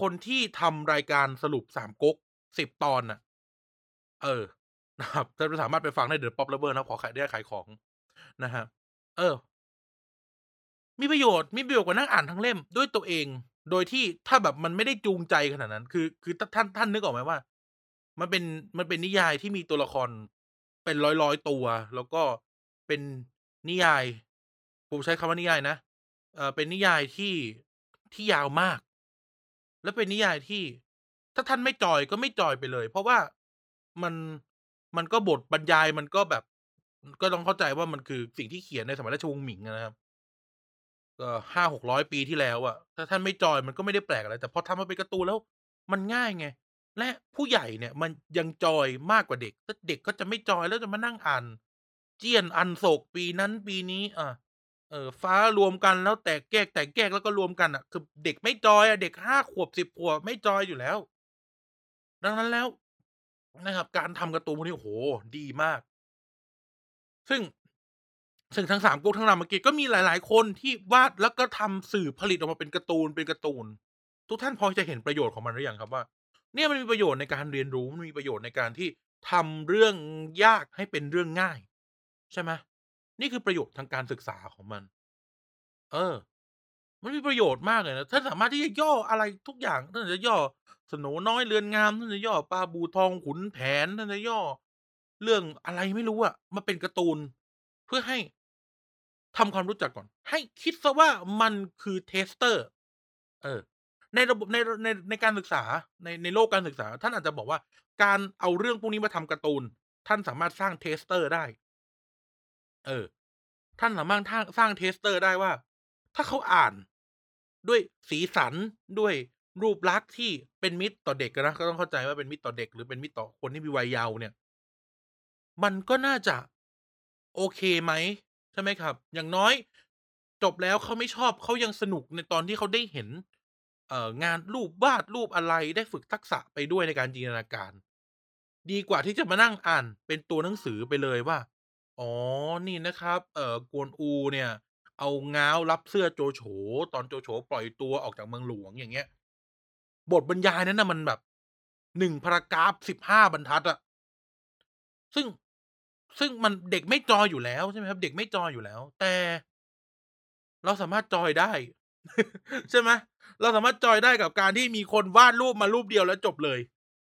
คนที่ทำรายการสรุปสามก๊ก10ตอนน่ะ เออ นะครับจะสามารถไปฟังได้ The Pop Lover นะครับขอขายได้ขายของนะครับเออ มีประโยชน์มีประโยชน์กว่านั่งอ่านทั้งเล่มด้วยตัวเอง โดยที่ถ้าแบบมันไม่ได้จูงใจขนาดนั้น คือคือท่านท่านนึกออกไหมว่า มันเป็นมันเป็นนิยายที่มีตัวละครเป็นร้อยๆตัว แล้วก็เป็น นิยาย ผมใช้คำว่านิยายนะเอ่อเป็นนิยายที่ที่ยาวมาก และเป็นนิยายที่ ถ้าท่านไม่จอยก็ไม่จอยไปเลย เพราะว่ามันมันก็บทบรรยายมันก็แบบ ก็ต้องเข้าใจว่ามันคือสิ่งที่เขียนในสมัยราชวงศ์หมิงนะครับก็500-600ปีที่แล้วอะถ้าท่านไม่จอยมันก็ไม่ได้แปลกอะไร แต่พอทำมาเป็นการ์ตูนแล้ว มันง่ายไง และผู้ใหญ่เนี่ย มันยังจอยมากกว่าเด็กถ้าเด็กก็จะไม่จอยแล้วจะมานั่งอ่าน เจี้ยนอันโศกปีนั้นปีนี้อาเอ่อฟ้ารวมกันแล้วแตกแยกแตกแยกแล้วก็รวมกันน่ะ คือเด็กไม่จอยอะเด็ก5ขวบ10ขวบไม่จอยอยู่แล้ว ดังนั้นแล้วนะครับ การทำการ์ตูนพวกนี้โอ้โฮดีมาก ซึ่งซึ่งทั้งสามก๊กทั้งรามเกียรติก็มีหลาย ๆ คนที่วาดแล้วก็ทำสื่อผลิตออกมาเป็นการ์ตูนเป็นการ์ตูน ทุกท่านพอจะเห็นประโยชน์ของมันหรือยังครับว่า เนี่ยมันมีประโยชน์ในการเรียนรู้มันมีประโยชน์ในการที่ทำเรื่องยากให้เป็นเรื่องง่าย ใช่ไหมนี่คือประโยชน์ทางการศึกษาของมัน เออ มันมีประโยชน์มากเลยนะท่านสามารถที่จะย่ออะไรทุกอย่างท่านจะย่อโสนน้อยเรือนงามท่านจะย่อปลาบูทองขุนแผนท่านจะย่อ เรื่องอะไรไม่รู้อะมาเป็นการ์ตูน เพื่อให้ทำความรู้จักก่อน ให้คิดเสียว่ามันคือ Taster เออ ในระบบในในในการศึกษาในในโลกการศึกษา ท่านอาจจะบอกว่า การเอาเรื่องพวกนี้มาทำการ์ตูน ท่านสามารถสร้าง Taster ได้ เออ ท่านสามารถสร้าง Taster ได้ว่า ถ้าเขาอ่านด้วยสีสันด้วยรูปลักษณ์ที่เป็นมิตรต่อเด็กนะก็ต้องเข้าใจว่าเป็นมิตรต่อเด็ก หรือเป็นมิตรต่อคนที่มีวัยเยาว์เนี่ย มันก็น่าจะโอเคไหมใช่ไหมครับ อย่างน้อย จบแล้วเขาไม่ชอบเขายังสนุกในตอนที่เขาได้เห็น เอ่องานรูปวาดรูปอะไรได้ฝึกทักษะไปด้วยในการจินตนาการ ดีกว่าที่จะมานั่งอ่านเป็นตัวหนังสือไปเลยว่า อ๋อ นี่นะครับ เอ่อ กวนอูเนี่ย เอาง้าวรับเสื้อโจโฉ ตอนโจโฉปล่อยตัวออกจากเมืองหลวง อย่างเงี้ย บทบรรยายนั้นน่ะมันแบบ1 Paragraph 15 บรรทัดอะ ซึ่ง ซึ่งมันเด็กไม่จอยอยู่แล้ว ใช่ไหมครับ เด็กไม่จอยอยู่แล้ว แต่ เราสามารถจอยได้ ใช่ไหม เราสามารถจอยได้กับการที่มีคนวาดรูปมารูปเดียวแล้วจบเลย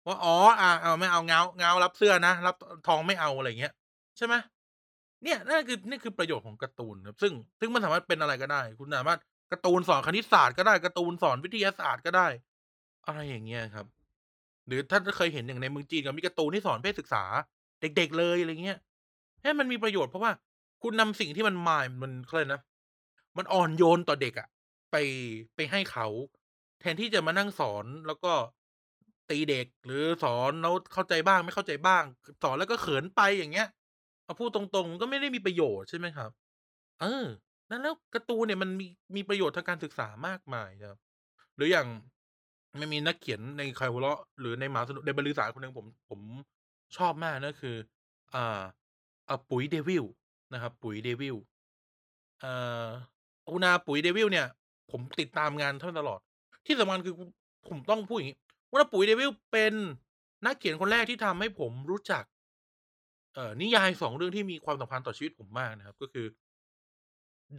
ว่า อ๋อ อาอา ไม่เอา ง้าว ง้าวรับเสื้อนะ รับ ทองไม่เอา อะไรอย่างเงี้ย ใช่ไหม เนี่ยนั่นคือนี่คือประโยชน์ของการ์ตูนครับซึ่งซึ่งมันสามารถเป็นอะไรก็ได้ คุณสามารถการ์ตูนสอนคณิตศาสตร์ก็ได้การ์ตูนสอนวิทยาศาสตร์ก็ได้ อะไรอย่างเงี้ยครับ หรือถ้าเคยเห็นอย่างในเมืองจีนเขามีการ์ตูนที่สอนเพศศึกษา เด็ก ๆ เลยอะไรเงี้ยให้มันมีประโยชน์เพราะว่าคุณนำสิ่งที่มัน mine มันเขายกอะไรนะ มันอ่อนโยนต่อเด็กอะไปไปให้เขา แทนที่จะมานั่งสอนแล้วก็ตีเด็กหรือสอนแล้วเข้าใจบ้างไม่เข้าใจบ้าง สอนแล้วก็เขินไปอย่างเงี้ย เอาพูดตรงๆมันก็ไม่ได้มีประโยชน์ใช่ไหมครับ เออ นั้นแล้วการ์ตูนเนี่ยมันมีมีประโยชน์ทางการศึกษามากมายครับ หรืออย่างไมันมีนักเขียนในใครหัวเราะหรือในมาสนุกในบรรลือสาคนหนึ่งผมผมชอบมากนั่นคือ อ่าอ่าปุ๋ย Devil นะครับ ปุ๋ย Devil เอ่อคุณาปุ๋ย Devil เนี่ย ผมติดตามงานท่านตลอด ที่สำคัญคือผมต้องพูดอย่างงี้ว่าปุ๋ย Devil เป็นนักเขียนคนแรกที่ทำให้ผมรู้จัก เอ่อนิยาย2เรื่องที่มีความสำคัญต่อชีวิตผมมากนะครับ ก็คือ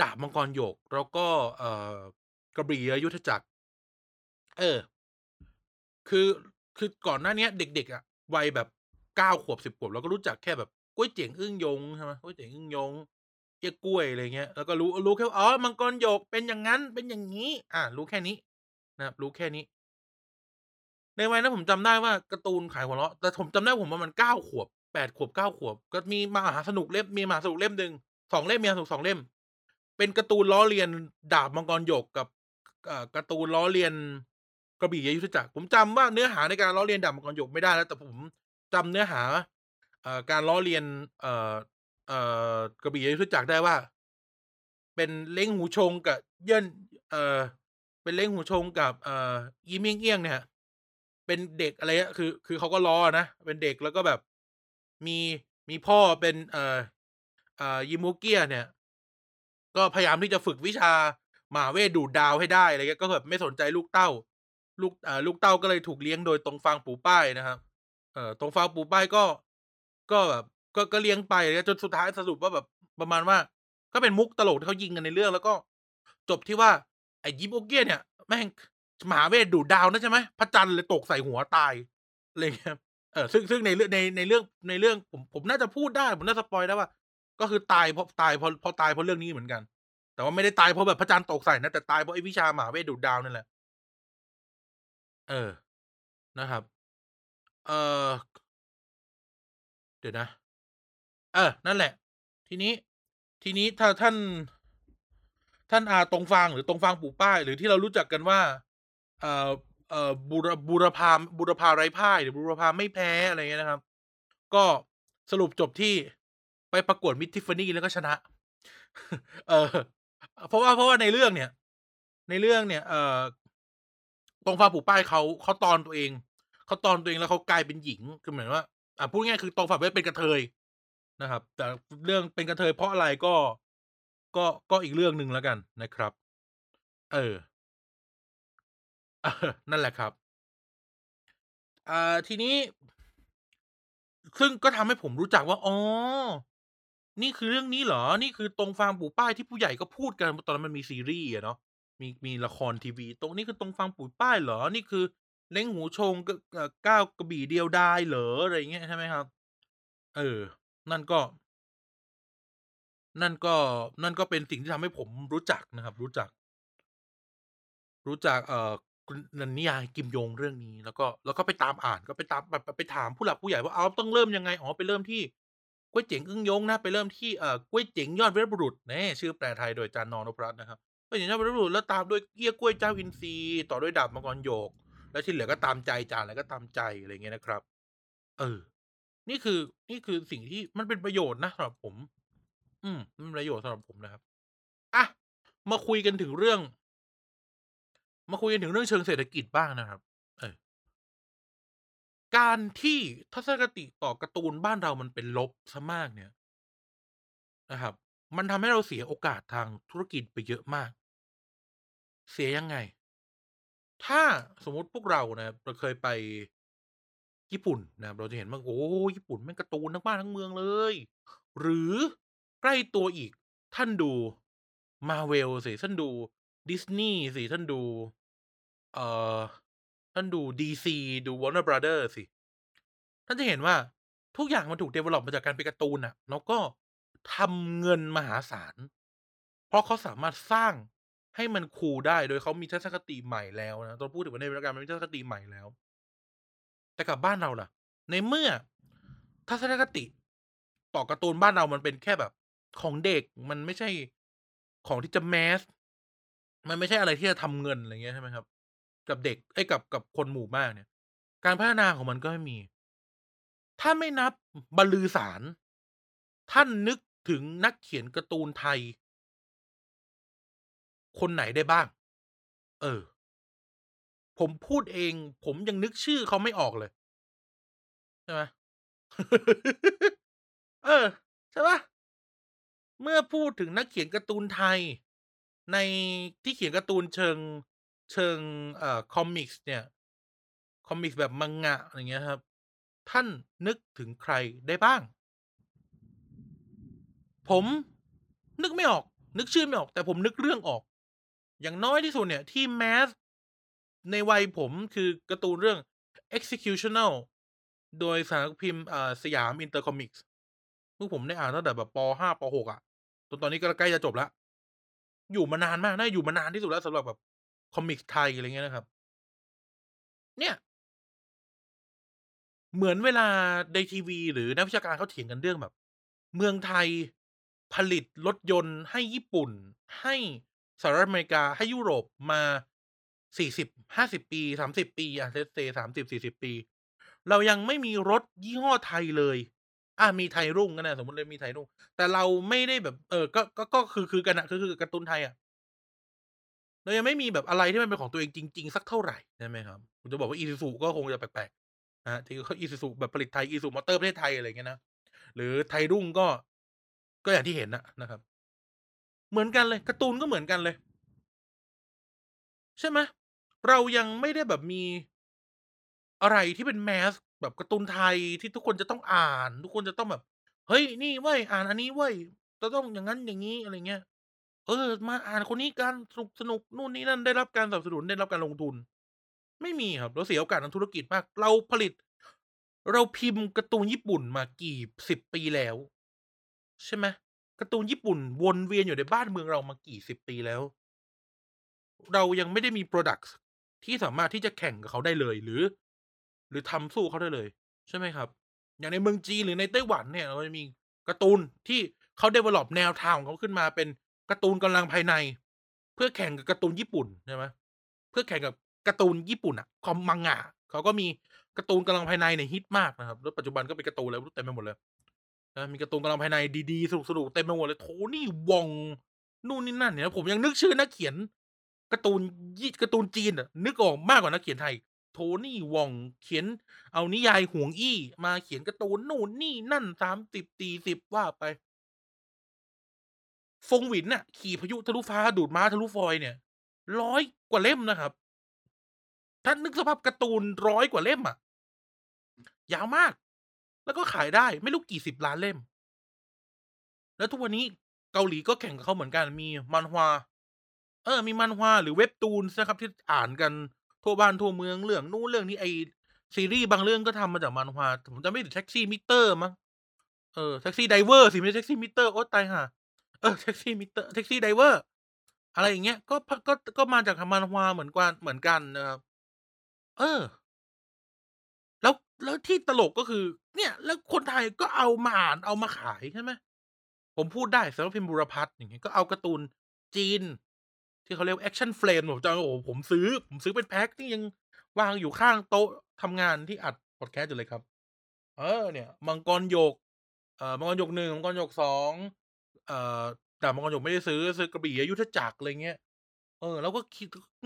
ดาบมังกรหยก แล้วก็ เอ่อกระบี่ยุทธจักร เออ คือคือก่อนหน้านี้เด็ก ๆอะวัยแบบ9ขวบ10ขวบเราก็รู้จักแค่แบบก๊วยเจ๋งอึ้งยงใช่ไหมก๊วยเจ๋งอึ้งยงเอี้ยกล้วยอะไรเงี้ยแล้วก็รู้รู้แค่ว่าอ๋อมังกรหยกเป็นอย่างงั้นเป็นอย่างงี้ อ่ารู้แค่นี้นะครับรู้แค่นี้ ในวัยนั้นผมจำได้ว่าการ์ตูนขายหัวเราะแต่ผมจำได้ว่าผมประมาณ9ขวบ 8ขวบ9ขวบ ก็มีมหาสนุกเล่มมีมหาสนุกเล่มหนึ่ง2เล่มมีมหาสนุก2เล่ม เป็นการ์ตูนล้อเลียนดาบมังกรหยกกับการ์ตูนล้อเลียนกระบี่ยุทธจักรผมจำว่าเนื้อหาในการล้อเลียนดาบมังกรหยกไม่ได้แล้วแต่ผมจำเนื้อหาอการล้อเลียนเเออกระบี่ยุทธจักรได้ว่า เป็นเล้งหูชงกับเยิ่นเออเป็นเล้งหูชงกับเอ่ออีเมี่ยงเอี้ยงเนี่ยเป็นเด็กอะไรเงี้ยคือ คือเขาก็ล้อนะเป็นเด็กแล้วก็แบบ มีมีพ่อเป็นเอ่ออ่ายีโมเกียเนี่ย ก็พยายามที่จะฝึกวิชาหมาเวทดูดดาวให้ได้อะไรเงี้ยก็แบบไม่สนใจลูกเต้า ลูกเอ่าลูกเต้าก็เลยถูกเลี้ยงโดยตรงฟางปู่ป้ายนะครับ เอ่อตรงฟางปู่ป้ายก็ ก็แบบก็ก็เลี้ยงไปอะไรเงี้ยจนสุดท้ายสรุปว่าแบบประมาณว่า ก็เป็นมุกตลกที่เขายิงกันในเรื่อง แล้วก็จบที่ว่าไอ้ยีโมเกียเนี่ยแม่งหมาเวทดูดดาวนั่นใช่ไหมพระจันทร์เลยตกใส่หัวตายอะไรเงี้ย เออซึ่งซึ่งในเรื่องในในเรื่องในเรื่องผมผมน่าจะพูดได้ ผมน่าสปอยล์ได้ว่า ก็คือตายเพราะตายเพราะเพราะตายเพราะเรื่องนี้เหมือนกัน แต่ว่าไม่ได้ตายเพราะแบบพระจันทร์ตกใส่นะแต่ตายเพราะไอ้วิชาหมาเวทดูดดาวนั่นแหละ เออนะครับ เออเดี๋ยวนะ เออ นั่นแหละ ทีนี้ ทีนี้ถ้าท่าน ท่านอาตรงฟางหรือตรงฟางปู่ป้าย หรือที่เรารู้จักกันว่า เอ่อ เอ่อบูรบูรพาบูรพาไร้พ่ายหรือบูรพาไม่แพ้อะไรเงี้ยนะครับ ก็สรุปจบที่ไปประกวด Miss Tiffany แล้วก็ชนะ เออเพราะว่าเพราะว่าในเรื่องเนี่ย ในเรื่องเนี่ย เอ่อตรงฟางปู่ป้ายเขาเขาตอนตัวเองเขาตอนตัวเองแล้วเขากลายเป็นหญิงคือเหมือนว่าอ่าพูดง่ายคือตรงฟางปู่ป้าเป็นกระเทยนะครับ แต่เรื่องเป็นกระเทยเพราะอะไรก็ก็ก็อีกเรื่องหนึ่งแล้วกันนะครับ เออ เออ นั่นแหละครับ อ่า ทีนี้ ซึ่งก็ทำให้ผมรู้จักว่า อ๋อ นี่คือเรื่องนี้เหรอ นี่คือตรงฟางปู่ป้ายที่ผู้ใหญ่ก็พูดกัน ตอนนั้นมันมีซีรีส์อะเนาะ มีมีละครทีวี ตรงนี้คือตรงฟางปู่ป้ายเหรอ นี่คือเล้งหูชงกเอ่อก้าวกระบี่เดียวดายเหรออะไรอย่างเงี้ยใช่ไหมครับ เออ นั่นก็ นั่นก็ นั่นก็เป็นสิ่งที่ทำให้ผมรู้จักนะครับ รู้จัก รู้จักเอ่อ คุณนนิยายกิมยงเรื่องนี้แล้วก็แล้วก็ไปตามอ่านก็ไปตามแบบแบบไปถามผู้หลักผู้ใหญ่ว่าเอาต้องเริ่มยังไงอ๋อไปเริ่มที่ก๊วยเจ๋งอึ้งยงนะไปเริ่มที่เอ่อก๊วยเจ๋งยอดเวรบุรุษแน่ชื่อแปลไทยโดยอาจารย์น.นพรัตน์นะครับก๊วยเจ๋งยอดเวรบุรุษแล้วตามด้วยเอี้ยกล้วยเจ้าอินทรีต่อด้วยดาบมังกรหยก แล้วที่เหลือก็ตามใจจานอะไรก็ตามใจอะไรเงี้ยนะครับ เออ นี่คือนี่คือสิ่งที่มันเป็นประโยชน์นะสำหรับผม อืมมันเป็นประโยชน์สำหรับผมนะครับอะมาคุยกันถึงเรื่อง มาคุยกันถึงเรื่องเชิงเศรษฐกิจบ้างนะครับ เออการที่ทัศนคติต่อการ์ตูนบ้านเรามันเป็นลบเสียมากเนี่ยนะครับ มันทำให้เราเสียโอกาสทางธุรกิจไปเยอะมาก เสียยังไง ถ้าสมมุติพวกเรานะครับเราเคยไปญี่ปุ่นนะครับเราจะเห็นว่าโอ้ญี่ปุ่นแม่งการ์ตูนทั้งบ้านทั้งเมืองเลย หรือใกล้ตัวอีกท่านดู Marvel สิท่านดู Disney สิ ท่านดู เอ่อ ท่านดู DC ดู Warner Brother สิ ท่านจะเห็นว่าทุกอย่างมันถูก develop มาจากการเป็นการ์ตูนน่ะแล้วก็ทำเงินมหาศาล เพราะเขาสามารถสร้างให้มันคูลได้โดยเขามีทัศนคติใหม่แล้วนะต้องพูดถึงว่าในวรรณกรรมมันมีทัศนคติใหม่แล้ว แต่กับบ้านเราล่ะ ในเมื่อทัศนคติต่อการ์ตูนบ้านเรามันเป็นแค่แบบของเด็กมันไม่ใช่ของที่จะ mass มั มันไม่ใช่อะไรที่จะทำเงินอะไรเงี้ยใช่ไหมครับ กับเด็กเอ๊ยกับกับคนหมู่มากเนี่ย การพัฒนาของมันก็ไม่มี ถ้าไม่นับบรรลือสาส์นท่านนึกถึงนักเขียนการ์ตูนไทย คนไหนได้บ้าง?เออ ผมพูดเอง ผมยังนึกชื่อเขาไม่ออกเลย ใช่ไหม?เออ ใช่ปล่า?เมื่อพูดถึงนักเขียนการ์ตูนไทย ในที่เขียนการ์ตูนเชิงเชิงเอ่อคอมิกส์เนี่ย comics แบบ Manga อะไรเงี้ยครับ ท่านนึกถึงใครได้บ้าง?ผมนึกไม่ออก นึกชื่อไม่ออก แต่ผมนึกเรื่องออก อย่างน้อยที่สุดเนี่ย ที่ mass ในวัยผมคือการ์ตูนเรื่อง Executional โดยสำนักพิมพ์สยามอินเตอร์คอมิกส์ซึ่งผมได้อ่านตั้งแต่แบบป.5 ป.6 อะจนตอนนี้ก็ใกล้จะจบแล้ว อยู่มานานมากน่าจะอยู่มานานที่สุดแล้วสำหรับแบบคอมิกไทยอะไรเงี้ยนะครับ เนี่ย เหมือนเวลาในทีวี หรือนักวิชาการเขาเถียงกันเรื่องแบบ เมืองไทยผลิตรถยนต์ให้ญี่ปุ่น ให้สหรัฐอเมริกาให้ยุโรปมา40-50ปี30ปีอะ Let's say 30-40ปี เรายังไม่มีรถยี่ห้อไทยเลย อ่ามีไทยรุ่งก็ได้สมมุติเลยมีไทยรุ่ง แต่เราไม่ได้แบบ เออก็ก็ก็คือๆกันน่ะก็คือการ์ตูนไทยอะเรายังไม่มีแบบอะไรที่มันเป็นของตัวเองจริง ๆ สักเท่าไหร่ใช่ไหมครับผมจะบอกว่า Isuzu ก็คงจะแปลกๆนะที่ก็ Isuzu แบบผลิตไทย Isuzu Motors ประเทศไทยอะไรเงี้ยนะหรือไทยรุ่งก็ก็อย่างที่เห็นอะนะครับ เหมือนกันเลยการ์ตูนก็เหมือนกันเลย ใช่ไหม?เรายังไม่ได้แบบมีอะไรที่เป็น mass แบบการ์ตูนไทยที่ทุกคนจะต้องอ่าน ทุกคนจะต้องแบบ"เฮ้ย นี่เว้ยอ่านอันนี้เว้ยจะต้องอย่างงั้นอย่างงี้"อะไรเงี้ย"เออ มาอ่านคนนี้กันสนุกๆนู่นนี่นั่น"ได้รับการสนับสนุนได้รับการลงทุน ไม่มีครับเราเสียโอกาสทางธุรกิจมาก เราผลิต เราพิมพ์การ์ตูนญี่ปุ่นมากี่สิบปีแล้ว ใช่ไหม?การ์ตูนญี่ปุ่นวนเวียนอยู่ในบ้านเมืองเรามากี่สิบปีแล้ว เรายังไม่ได้มีพรดักต์ที่สามารถที่จะแข่งกับเขาได้เลย หรือ รือทำสู้เขาได้เลย ใช่ไหมครับ?อย่างในเมืองจีนหรือในไต้หวันเนี่ยเราจะมีการ์ตูนที่เขา develop แนวทางของเขาขึ้นมาเป็นการ์ตูนกำลังภายใน เพื่อแข่งกับการ์ตูนญี่ปุ่นใช่ไหมเพื่อแข่งกับการ์ตูนญี่ปุ่นอะคอม Manga เขาก็มีการ์ตูนกำลังภายในเนี่ยฮิตมากนะครับแล้วปัจจุบันก็เป็นการ์ตูนอะไรเต็มไปหมดเลยนะมีการ์ตูนกำลังภายในดีๆสนุกๆเต็มไปหมดเลย Tony Wong นู่นนี่นั่นเนี่ยผมยังนึกชื่อนักเขียนการ์ตูนยี่การ์ตูนจีนอะนึกออกมากกว่านักเขียนไทย Tony Wong เขียน เอานิยายห่วงอี้ มาเขียนการ์ตูนนู่นนี่นั่น30-40ว่าไป ฟงหวินน่ะ ขี่พายุทะลุฟ้าดูดม้าทะลุฟอยเนี่ย100กว่าเล่มนะครับท่านนึกสภาพการ์ตูน100กว่าเล่มอะยาวมาก แล้วก็ขายได้ไม่รู้กี่สิบล้านเล่ม แล้วทุกวันนี้เกาหลีก็แข่งกับเขาเหมือนกันมี Manhwa เออ มี Manhwa หรือ Webtoons นะครับที่อ่านกัน ทั่วบ้านทั่วเมืองเรื่องนู้นเรื่องนี้ไอซีรีส์บางเรื่องก็ทำมาจาก Manhwa ผมจำไม่ผิด Taxi Meter มั้งเออ Taxi Driver สิไม่ใช่ Taxi Meter โอ๊ตายห่าเออ Taxi Meter Taxi Driver อร์อะไรอย่างเงี้ยก็พก็ก็มาจากทาง Manhwa เหมือนกวานเหมือนกันนะครับเออ แล้วแล้วที่ตลกก็คือ เนี่ย แล้วคนไทยก็เอามาอ่านเอามาขายใช่ไหมผมพูดได้สำนักพิมพ์บูรพัฒน์อย่างเงี้ยก็เอาการ์ตูนจีน ที่เขาเรียกว่า Action Frame ผมจำโอ้ผมซื้อ ผมซื้อเป็นแพ็กนี่ยังวางอยู่ข้างโต๊ะทำงานที่อัดพอดแคสต์อยู่เลยครับ เออ เนี่ย มังกรหยก เอ่อมังกรหยก1มังกรหยก2เอ่อแต่มังกรหยกไม่ได้ซื้อซื้อกระบี่อยุทธจักรอะไรเงี้ยเออ แล้วก็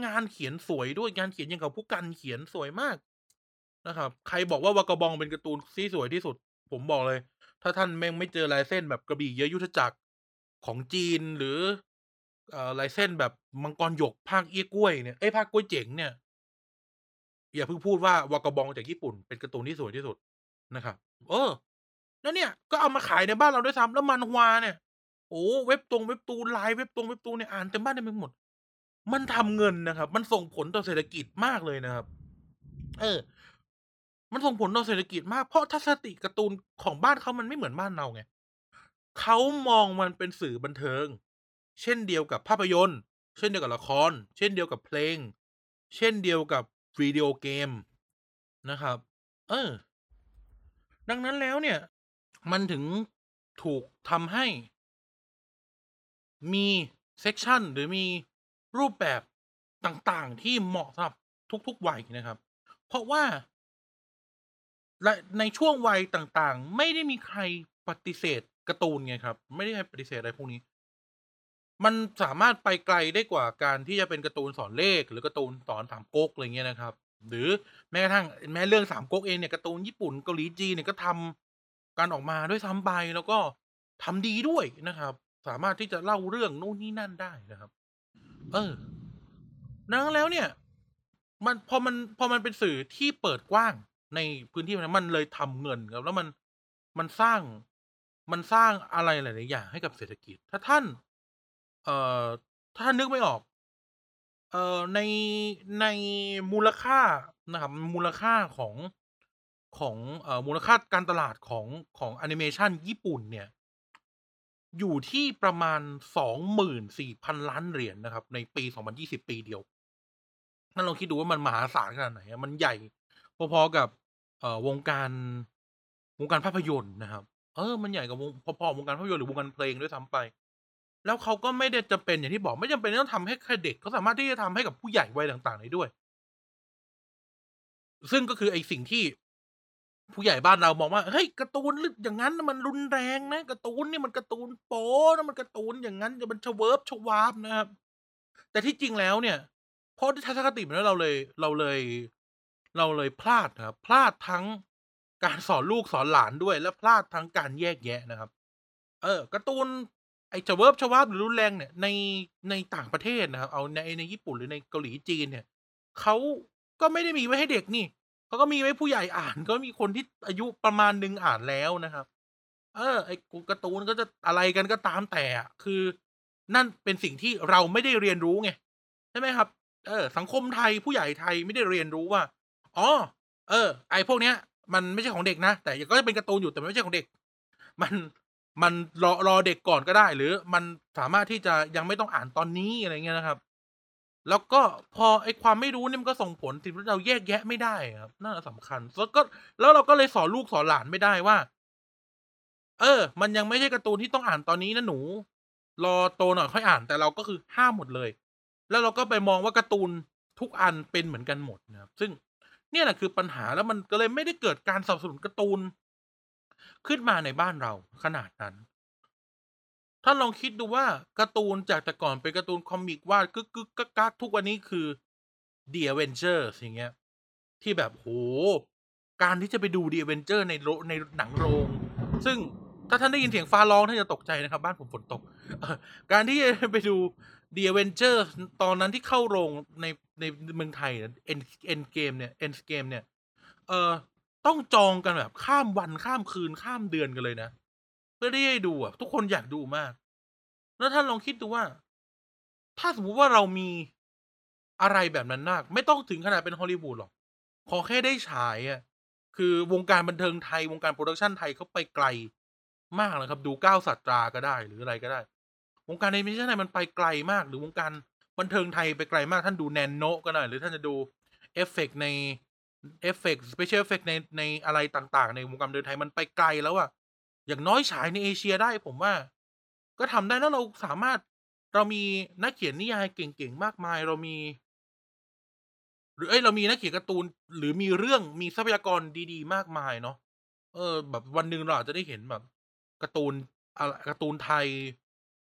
งานเขียนสวยด้วยงานเขียนอย่างกับผู้กันเขียนสวยมากนะครับ ใครบอกว่า Vagabond เป็นการ์ตูนที่สวยที่สุด ผมบอกเลย ถ้าท่านแม่งไม่เจอลายเส้นแบบกระบี่อยุทธจักรของจีนหรือ เอ่อลายเส้นแบบมังกรหยกภาคเอี้ยกล้วยเนี่ยเอ๊ยภาคก๊วยเจ๋งเนี่ย อย่าเพิ่งพูดว่า Vagabond จากญี่ปุ่นเป็นการ์ตูนที่สวยที่สุดนะครับ เออ แล้วเนี่ย ก็เอามาขายในบ้านเราด้วยซ้ำแล้ว Manhwa เนี่ย โอ้เว็บตรงเว็บตูนไลายเว็บตรงเว็บตูนเนี่ยอ่านเต็มบ้านเต็มเมืองหมด มันทำเงินนะครับ มันส่งผลต่อเศรษฐกิจมากเลยนะครับ เออ มันส่งผลต่อเศรษฐกิจมากเพราะทัศนคติการ์ตูนของบ้านเขามันไม่เหมือนบ้านเราไงเขามองมันเป็นสื่อบันเทิง เช่นเดียวกับภาพยนตร์ เช่นเดียวกับละคร เช่นเดียวกับเพลง เช่นเดียวกับวิดีโอเกมนะครับ เออ ดังนั้นแล้วเนี่ย มันถึงถูกทำให้ มีเซกชันหรือมีรูปแบบต่างๆ ที่เหมาะสำหรับทุกๆวัยนะครับ เพราะว่า ในช่วงวัยต่างๆ ไม่ได้มีใครปฏิเสธการ์ตูนไงครับ ไม่ได้ใครปฏิเสธอะไรพวกนี้ มันสามารถไปไกลได้กว่าการที่จะเป็นการ์ตูนสอนเลข หรือการ์ตูนสอนสามก๊กอะไรเงี้ยนะครับ หรือแม้กระทั่งแม้เรื่องสามก๊กเองเนี่ยการ์ตูนญี่ปุ่นเกาหลีจีนเนี่ยก็ทำกันออกมาด้วยซ้ำไปแล้วก็ทำดีด้วยนะครับ สามารถที่จะเล่าเรื่องโน่นนี่นั่นได้นะครับ เออดังนั้นแล้วเนี่ย มันพอมันพอมันเป็นสื่อที่เปิดกว้างในพื้นที่นั้นมันเลยทำเงินครับแล้วมันมันสร้างมันสร้างอะไรหลาย ๆ อย่างให้กับเศรษฐกิจ ถ้าท่าน เอ่อ ถ้าท่านนึกไม่ออก เอ่อ ในในมูลค่านะครับ มูลค่าของของเอ่อมูลค่าการตลาดของของแอนิเมชันญี่ปุ่นเนี่ย อยู่ที่ประมาณ24,000,000,000เหรียญนะครับ ในปี2020ปีเดียวท่นลองคิดดูว่ามันมหาศาลขนาดไหนมันใหญ่พอๆกับ เอ่อวงการวงการภาพยนตร์นะครับ เออ มันใหญ่กับวงพอๆวงการภาพยนตร์หรือวงการเพลงด้วยซ้ำไป แล้วเขาก็ไม่ได้จำเป็นอย่างที่บอกไม่จำเป็นต้องทำให้แค่เด็กเขาสามารถที่จะทำให้กับผู้ใหญ่วัยต่าง ๆ ได้ด้วย ซึ่งก็คือไอ้สิ่งที่ผู้ใหญ่บ้านเรามองว่าเฮ้ยการ์ตูนลอย่างงั้นมันรุนแรงนะการ์ตูนนี่มันการ์ตูนโป๋นะมันการ์ตูนอย่างงั้นจะมันเวิบเฉวาบนะครับ แต่ที่จริงแล้วเนี่ยเพราะด้วยทัศนคติแบบนั้นเราเลยเราเลย เราเลยพลาดนะครับพลาดทั้งการสอนลูกสอนหลานด้วย และพลาดทั้งการแยกแยะนะครับ เออการ์ตูน ไอ้เวิบเฉวาบหรือรุนแรงเนี่ยในในต่างประเทศนะครับ เอาในในญี่ปุ่นหรือในเกาหลีจีนเนี่ยเขาก็ไม่ได้มีไว้ให้เด็กนี่เขาก็มีไว้ผู้ใหญ่อ่าน ก็มีคนที่อายุประมาณหนึ่งอ่านแล้วนะครับ เออ ไอ้การ์ตูนก็จะอะไรกันก็ตามแต่คือนั่นเป็นสิ่งที่เราไม่ได้เรียนรู้ไงใช่ไหมครับ เออ สังคมไทยผู้ใหญ่ไทยไม่ได้เรียนรู้ว่าอ๋อเออ ไอ้พวกเนี้ย มันไม่ใช่ของเด็กนะแต่ก็ยังเป็นการ์ตูนอยู่แต่ไม่ใช่ของเด็ก มัน มันรอรอเด็กก่อนก็ได้ หรือมันสามารถที่จะยังไม่ต้องอ่านตอนนี้อะไรเงี้ยนะครับ แล้วก็พอไอความไม่รู้เนี่ยมันก็ส่งผลสิ่งที่เราแยกแยะไม่ได้ครับนั่นแหละสำคัญแล้วก็แล้วเราก็เลยสอนลูกสอนหลานไม่ได้ว่า เออ มันยังไม่ใช่การ์ตูนที่ต้องอ่านตอนนี้นะหนู รอโตหน่อยค่อยอ่านแต่เราก็คือห้ามหมดเลย แล้วเราก็ไปมองว่าการ์ตูนทุกอันเป็นเหมือนกันหมดนะครับ ซึ่งเนี่ยแหละคือปัญหาแล้วมันก็เลยไม่ได้เกิดการสนับสนุนการ์ตูน ขึ้นมาในบ้านเราขนาดนั้นท่านลองคิดดูว่าการ์ตูนจากแต่ก่อนเป็นการ์ตูนคอมิกวาดกึกๆกักทุกวันนี้คือ The Avengers อย่างเงี้ย ที่แบบโอ้โฮการที่จะไปดู The Avengers ในโรในหนังโรง ซึ่งถ้าท่านได้ยินเสียงฟ้าร้องท่านจะตกใจนะครับ บ้านผมฝนตก การที่จะไปดู The Avengers ตอนนั้นที่เข้าโรงในในเมืองไทยเอะ End Endgame เนี่ย Endgame เนี่ยเอ่อ ต้องจองกันแบบข้ามวันข้ามคืนข้ามเดือนกันเลยนะ เพื่อที่จะได้ดูอะทุกคนอยากดูมาก แล้วท่านลองคิดดูว่า ถ้าสมมุติว่าเรามีอะไรแบบนั้นมาก ไม่ต้องถึงขนาดเป็นฮอลลีวูดหรอก ขอแค่ได้ฉายอะ คือวงการบันเทิงไทยวงการ Production ไทยเขาไปไกลมากนะครับ ดู9 ศาสตราก็ได้หรืออะไรก็ได้ วงการแอนิเมชันไทยมันไปไกลมาก หรือวงการบันเทิงไทยไปไกลมาก ท่านดู แนนโน๊ะ ก็ได้หรือท่านจะดูเอฟเฟกต์ใน effect Special Effect ในในอะไรต่างๆ ในวงการเทิงไทยมันไปไกลแล้วอะอย่างน้อยฉายในเอเชียได้ผมว่า ก็ทำได้แล้วเราสามารถเรามีนักเขียนนิยายเก่งๆมากมาย เรามี หรือเอ๊ยเรามีนักเขียนการ์ตูน หรือมีเรื่องมีทรัพยากรดีๆ มากมายเนาะเออ แบบวันหนึ่งเราอาจจะได้เห็นแบบการ์ตูนอะการ์ตูนไทย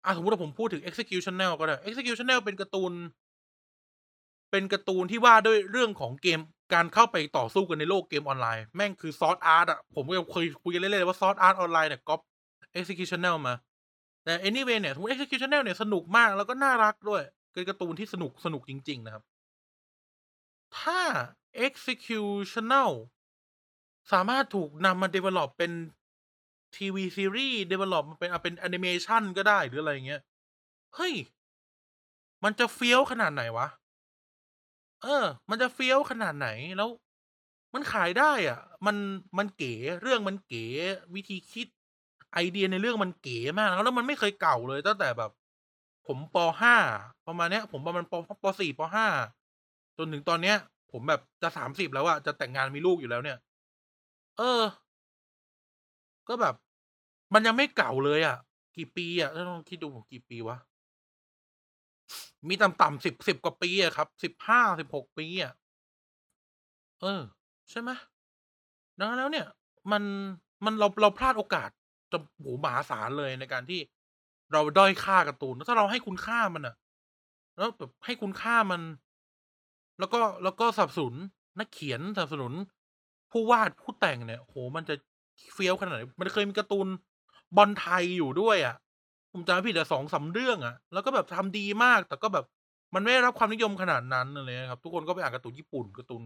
อะสมมติว่าผมพูดถึง Executioner ก็ได้ Executioner เป็นการ์ตูน เป็นการ์ตูนที่ว่าด้วยเรื่องของเกมการเข้าไปต่อสู้กันในโลกเกมออนไลน์ แม่งคือ Sword Art อะผมก็เคยคุยกันเล่นๆว่า Sword Art Online เนี่ยก๊อบ Executioner มา แต่ anyway เนี่ยสมมุติ Executioner เนี่ยสนุกมากแล้วก็น่ารักด้วยเป็นการ์ตูนที่สนุกสนุกจริง ๆ นะครับ ถ้า Executioner สามารถถูกนำมา develop เป็นทีวีซีรีส์ develop มาเป็นอะเป็นแอนิเมชันก็ได้หรืออะไรเงี้ย เฮ้ย มันจะเฟี้ยวขนาดไหนวะ? เออ มันจะเฟี้ยวขนาดไหนแล้ว มันขายได้อะ มันมันเก๋เรื่องมันเก๋วิธีคิด ไอเดียในเรื่องมันเก๋มากแล้วมันไม่เคยเก่าเลยตั้งแต่แบบ ผมป.5ประมาณเนี้ย ผมประมาณป.ป.4ป.5จนถึงตอนเนี้ย ผมแบบจะ30แล้วอะจะแต่งงานมีลูกอยู่แล้วเนี่ย เออ ก็แบบ มันยังไม่เก่าเลยอะกี่ปีอะถ้าลองคิดดูผมกี่ปีวะ? มีต่ำๆ10 10กว่าปีอะครับ15-16ปีอะเออ ใช่ไหม?ดังนั้นแล้วเนี่ย มันมันเราเราพลาดโอกาสจะโอ้โฮมหาศาลเลยในการที่เราด้อยค่าการ์ตูนถ้าเราให้คุณค่ามันน่ะแล้วแบบให้คุณค่ามัน แล้วก็แล้วก็สนับสนุนนักเขียนสนับสนุน ผู้วาดผู้แต่งเนี่ยโอ้โฮมันจะเฟี้ยวขนาดไหนมันเคยมีการ์ตูนบอลไทยอยู่ด้วยอะ ผมจำไม่ผิดอะ2-3เรื่องอะแล้วก็แบบทำดีมาก แต่ก็แบบมันไม่ได้รับความนิยมขนาดนั้นอะไรเงี้ยครับ ทุกคนก็ไปอ่านการ์ตูนญี่ปุ่นการ์ตูน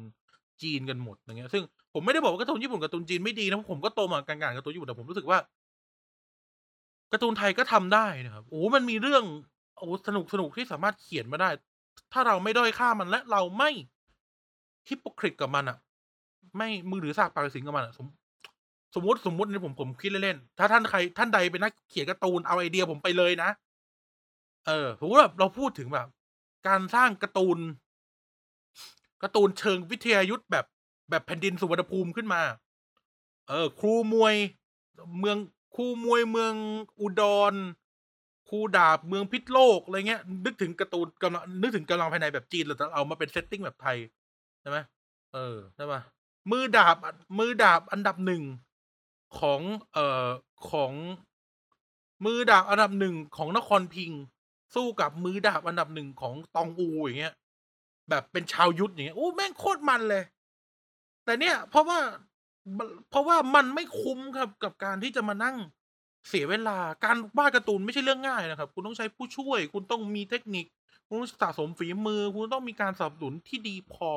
จีนกันหมดอย่างเงี้ย ซึ่งผมไม่ได้บอกว่าการ์ตูนญี่ปุ่นการ์ตูนจีนไม่ดีนะผมก็โตมากับการอ่านการ์ตูนญี่ปุ่นแต่ผมรู้สึกว่าการ์ตูนไทยก็ทำได้นะครับโอ้มันมีเรื่องโอ้โฮสนุกที่สามารถเขียนมาได้ ถ้าเราไม่ด้อยค่ามันและเราไม่ hypocrite กับมันน่ะไม่มือถือสากปากถือศีลกับมันอะ สมมติสมมตินี่ผมผมคิดเล่นๆถ้าท่านใครท่านใดเป็นนักเขียนการ์ตูนเอาไอเดียผมไปเลยนะ เออสมมติว่าเราพูดถึงแบบ การสร้างการ์ตูนการ์ตูนเชิงวิทยายุทธ์แบบแบบแผ่นดินสุวรรณภูมิขึ้นมา เออ ครูมวย เมืองครูมวยเมืองอุดรครูดาบเมืองพิษโลกอะไรเงี้ย นึกถึงการ์ตูนกำลังนึกถึงกำลังภายในแบบจีนเราจะเอามาเป็น setting แบบไทยใช่ไหมเออใช่ปล่ามือดาบมือดาบอันดับ1 ของเอ่อของมือดาบอันดับ1ของนครพิง สู้กับมือดาบอันดับ1ของตองอูอย่างเงี้ย แบบเป็นชาวยุทธอย่างเงี้ยโอ้แม่งโคตรมันเลย แต่เนี่ย เพราะว่าเพราะว่ามันไม่คุ้มครับกับการที่จะมานั่งเสียเวลาการวาดการ์ตูนไม่ใช่เรื่องง่ายนะครับ คุณต้องใช้ผู้ช่วย คุณต้องมีเทคนิค คุณต้องสะสมฝีมือ คุณต้องมีการสนับสนุนที่ดีพอ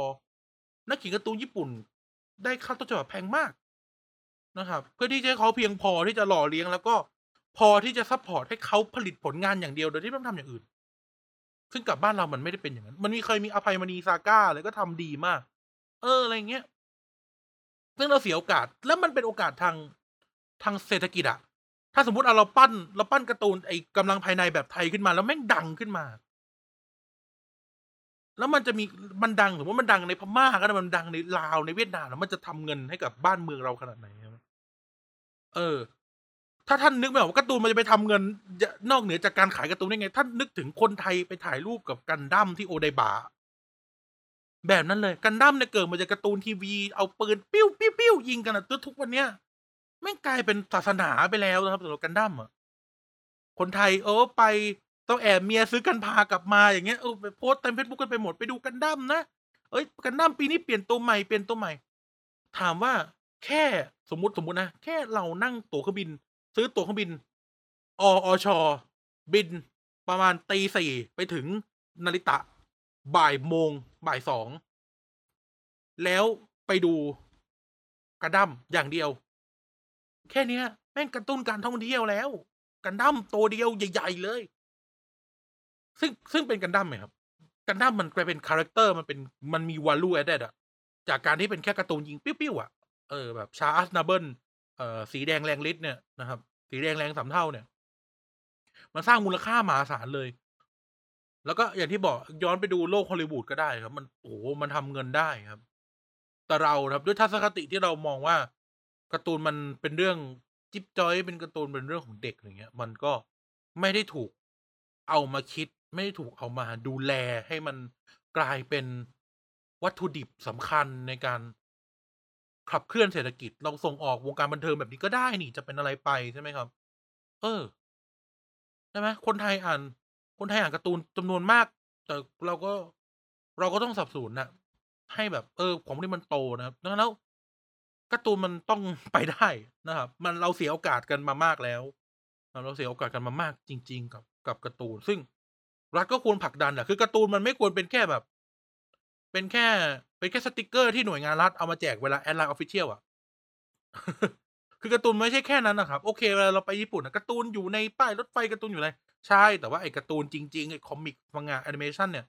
นักเขียนการ์ตูนญี่ปุ่น ได้ค่าต้นฉบับแพงมาก นะครับ เพื่อที่จะให้เขาเพียงพอที่จะหล่อเลี้ยง แล้วก็พอที่จะ support ให้เขาผลิตผลงานอย่างเดียวโดยที่ไม่ต้องทำอย่างอื่น ซึ่งกับบ้านเรามันไม่ได้เป็นอย่างนั้น มันมีเคยมีอภัยมณีซาก้าอะไรก็ทำดีมาก เอออะไรเงี้ยซึ่งเราเสียโอกาส แล้วมันเป็นโอกาสทางทางเศรษฐกิจอะถ้าสมมติอะเราปั้นเราปั้นการ์ตูนไอ้กำลังภายในแบบไทยขึ้นมา แล้วแม่งดังขึ้นมา แล้วมันจะมีมันดังสมมุติมันดังในพม่าก็ได้มันดังในลาวในเวียดนามแล้วมันจะทำเงินให้กับบ้านเมืองเราขนาดไหน เออ ถ้าท่านนึกไม่ออกว่าการ์ตูนมันจะไปทำเงิน นอกเหนือจากการขายการ์ตูนได้ไง ท่านนึกถึงคนไทยไปถ่ายรูปกับ Gundam ที่โอไดบะแบบนั้นเลย Gundam เนี่ยเกิดมาจากการ์ตูนทีวี เอาปืนปิ้วๆๆยิงกันอะแล้วทุกวันเนี้ยแม่กลายเป็นศาสนาไปแล้วนะครับสำหรับ Gundam อะคนไทยเออไปต้องแอบเมียซื้อกันพากลับมาอย่างเงี้ยเออไปโพสต์เต็มเฟซบุ๊กกันไปหมดไปดู Gundam นะเฮ้ย Gundam ปีนี้เปลี่ยนตัวใหม่เปลี่ยนตัวใหม่ ถามว่า แค่สมมติสมมุตินะ แค่เรานั่งตั๋วเครื่องบิน ซื้อตั๋วเครื่องบินออช.บินประมาณ4:00ไปถึงนาริตะ13:00 14:00แล้วไปดู Gundam อย่างเดียว แค่เนี้ย แม่งกระตุ้นการท่องเที่ยวแล้ว Gundam ตัวเดียวใหญ่ ๆ เลย ซึ่งซึ่งเป็น Gundam ไงครับ Gundam มันกลายเป็นคาแรกเตอร์มันเป็นมันมี value added อะจากการที่เป็นแค่การ์ตูนยิง ปิ้วๆอะ เออแบบ Charles Noble เอ่อสีแดงแรงฤทธิ์เนี่ยนะครับ สีแดงแรงสามเท่าเนี่ย มันสร้างมูลค่ามหาศาลเลย แล้วก็อย่างที่บอกย้อนไปดูโลกฮอลลีวูดก็ได้ครับ มันโอ้มันทำเงินได้ครับ แต่เราครับด้วยทัศนคติที่เรามองว่าการ์ตูนมันเป็นเรื่องจิ๊บจอย เป็นการ์ตูนเป็นเรื่องของเด็กอย่างเงี้ย มันก็ไม่ได้ถูกเอามาคิด ไม่ได้ถูกเอามาดูแลให้มันกลายเป็นวัตถุดิบสำคัญในการ ขับเคลื่อนเศรษฐกิจ เราส่งออกวงการบันเทิงแบบนี้ก็ได้นี่จะเป็นอะไรไปใช่ไหมครับ เออใช่ไหมคนไทยอ่าน คนไทยอ่านการ์ตูนจำนวนมาก แต่เราก็เราก็ต้องสับสนนะให้แบบ เออ ของพวกนี้มันโตนะครับดังนั้นแล้วการ์ตูนมันต้องไปได้นะครับ มันเราเสียโอกาสกันมามากแล้ว เราเสียโอกาสกันมามากจริง ๆ กับกับการ์ตูน ซึ่งรัฐก็ควรผลักดันอะคือการ์ตูนมันไม่ควรเป็นแค่แบบ เป็นแค่ เป็นแค่สติกเกอร์ที่หน่วยงานรัฐเอามาแจกเวลา add ไลน์ Official อะคือการ์ตูนไม่ใช่แค่นั้นนะครับ โอเคเวลาเราไปญี่ปุ่นอะการ์ตูนอยู่ในป้ายรถไฟการ์ตูนอยู่อะไรใช่แต่ว่าไอ้การ์ตูนจริงๆไอ้ comic Manga แอนิเมชันเนี่ย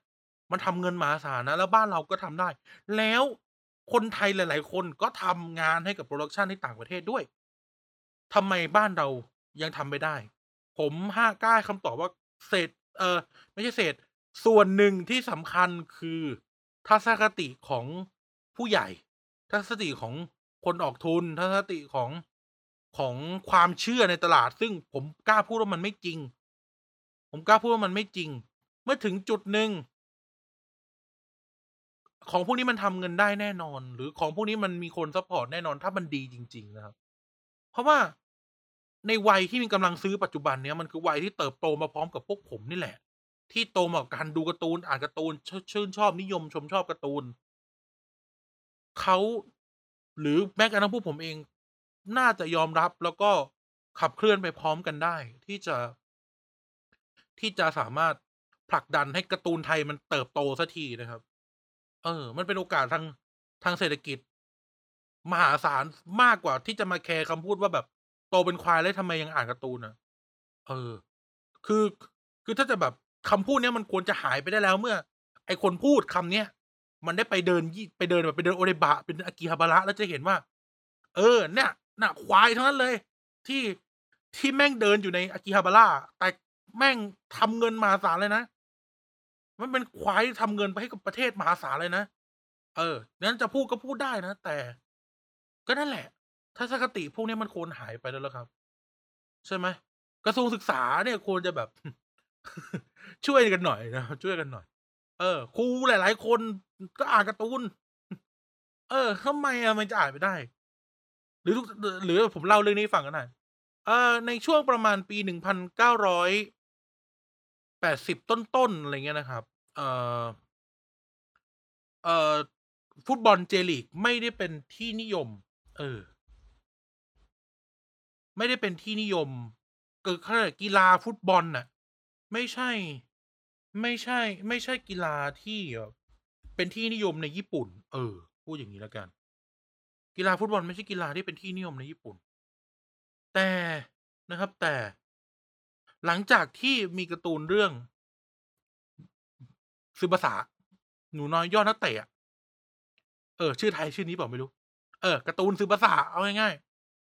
มันทำเงินมหาศาลนะ แล้วบ้านเราก็ทำได้ แล้วคนไทยหลาย ๆ คนก็ทำงานให้กับ production ที่ต่างประเทศด้วยทำไมบ้านเรายังทำไม่ได้ ผมห้ากล้าคำตอบว่าเศษเออไม่ใช่เศษ ส่วนหนึ่งที่สำคัญคือ ทัศนคติของผู้ใหญ่ ทัศนคติของคนออกทุน ทัศนคติของของความเชื่อในตลาด ซึ่งผมกล้าพูดว่ามันไม่จริง ผมกล้าพูดว่ามันไม่จริง เมื่อถึงจุดหนึ่งของพวกนี้มันทำเงินได้แน่นอน หรือของพวกนี้มันมีคนซัปพอร์ตแน่นอนถ้ามันดีจริง ๆ นะครับ เพราะว่าในวัยที่มีกำลังซื้อปัจจุบันเนี้ยมันคือวัยที่เติบโตมาพร้อมกับพวกผมนี่แหละ ที่โตมากับการดูการ์ตูนอ่านการ์ตูนชชื่นชอบนิยมชมชอบการ์ตูนเขาหรือแม้กระทั่งพวกผมเอง น่าจะยอมรับแล้วก็ขับเคลื่อนไปพร้อมกันได้ ที่จะ ที่จะสามารถผลักดันให้การ์ตูนไทยมันเติบโตสักทีนะครับ เออ มันเป็นโอกาสทางทางเศรษฐกิจ มหาศาลมากกว่าที่จะมาแคร์คำพูดว่าแบบ"โตเป็นควายแล้วทำไมยังอ่านการ์ตูนอะ?"เออ คือคือถ้าจะแบบ คำพูดเนี้ยมันควรจะหายไปได้แล้วเมื่อ ไอคนพูดคำเนี้ยมันได้ไปเดินยี่ไปเดินแบบไปเดินโอเดบะเป็นอากิฮาบาระแล้วจะเห็นว่า เออ เนี่ยน่ะควายทั้งนั้นเลย ที่ที่แม่งเดินอยู่ในอากิฮาบาระแต่แม่งทำเงินมหาศาลเลยนะมันเป็นควายที่ทำเงินไปให้กับประเทศมหาศาลเลยนะเอองั้นจะพูดก็พูดได้นะ แต่ ก็นั่นแหละทัศนคติพวกนี้มันควรหายไปแล้วครับ ใช่ไหมกระทรวงศึกษาเนี่ยควรจะแบบ ช่วยกันหน่อยนะช่วยกันหน่อย เออครูหลาย ๆ คนก็อ่านการ์ตูน เออทำไมอะมันจะอ่านไม่ได้ หรือทุกหรือผมเล่าเรื่องนี้ฟังก็ได้เอ่ออในช่วงประมาณปี1980ต้น ๆ อะไรเงี้ยนะครับ เอ่อเอ่อฟุตบอล J. League ไม่ได้เป็นที่นิยม เออ ไม่ได้เป็นที่นิยม เกิดขาเรียกอะไรกีฬาฟุตบอลน่ะ ไม่ใช่ ไม่ใช่ ไม่ใช่กีฬาที่เป็นที่นิยมในญี่ปุ่น เออ พูดอย่างงี้แล้วกัน กีฬาฟุตบอลไม่ใช่กีฬาที่เป็นที่นิยมในญี่ปุ่น แต่นะครับแต่หลังจากที่มีการ์ตูนเรื่อง Tsubasa หนูน้อยยอดนักเตะเออ ชื่อไทยชื่อนี้เปล่าไม่รู้ เออการ์ตูน Tsubasa เอาง่าย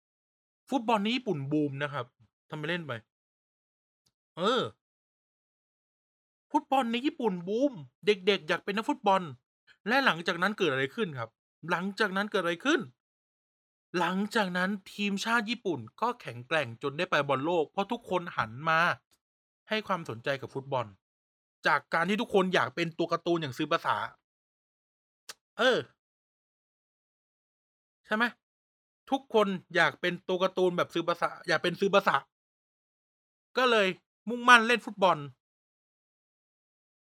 ๆฟุตบอลในญี่ปุ่นบูมนะครับทำเป็นเล่นไป เออ ฟุตบอลในญี่ปุ่นบูม เด็กๆ อยากเป็นนักฟุตบอล และหลังจากนั้นเกิดอะไรขึ้นครับ หลังจากนั้นเกิดอะไรขึ้น หลังจากนั้นทีมชาติญี่ปุ่นก็แข็งแกร่งจนได้ไปบอลโลก เพราะทุกคนหันมา ให้ความสนใจกับฟุตบอล จากการที่ทุกคนอยากเป็นตัวการ์ตูนอย่าง Tsubasa เออ ใช่ไหมทุกคนอยากเป็นตัวการ์ตูนแบบ Tsubasa อยากเป็น Tsubasa ก็เลยมุ่งมั่นเล่นฟุตบอล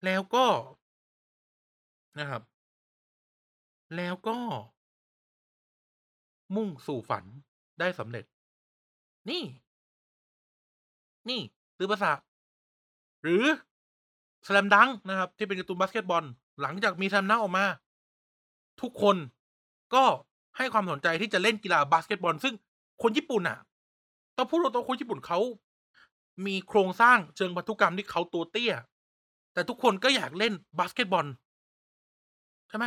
แล้วก็นะครับ แล้วก็ มุ่งสู่ฝันได้สำเร็จ นี่ นี่ Tsubasa หรือ Slam Dunk นะครับ ที่เป็นการ์ตูนบาสเกตบอล หลังจากมี Slam Dunk ออกมา ทุกคนก็ให้ความสนใจที่จะเล่นกีฬาบาสเกตบอล ซึ่งคนญี่ปุ่นน่ะต้องพูดตรงๆคนญี่ปุ่นเขามีโครงสร้างเชิงพันธุกรรมที่เขาตัวเตี้ย แต่ทุกคนก็อยากเล่นบาสเกตบอล ใช่ไหม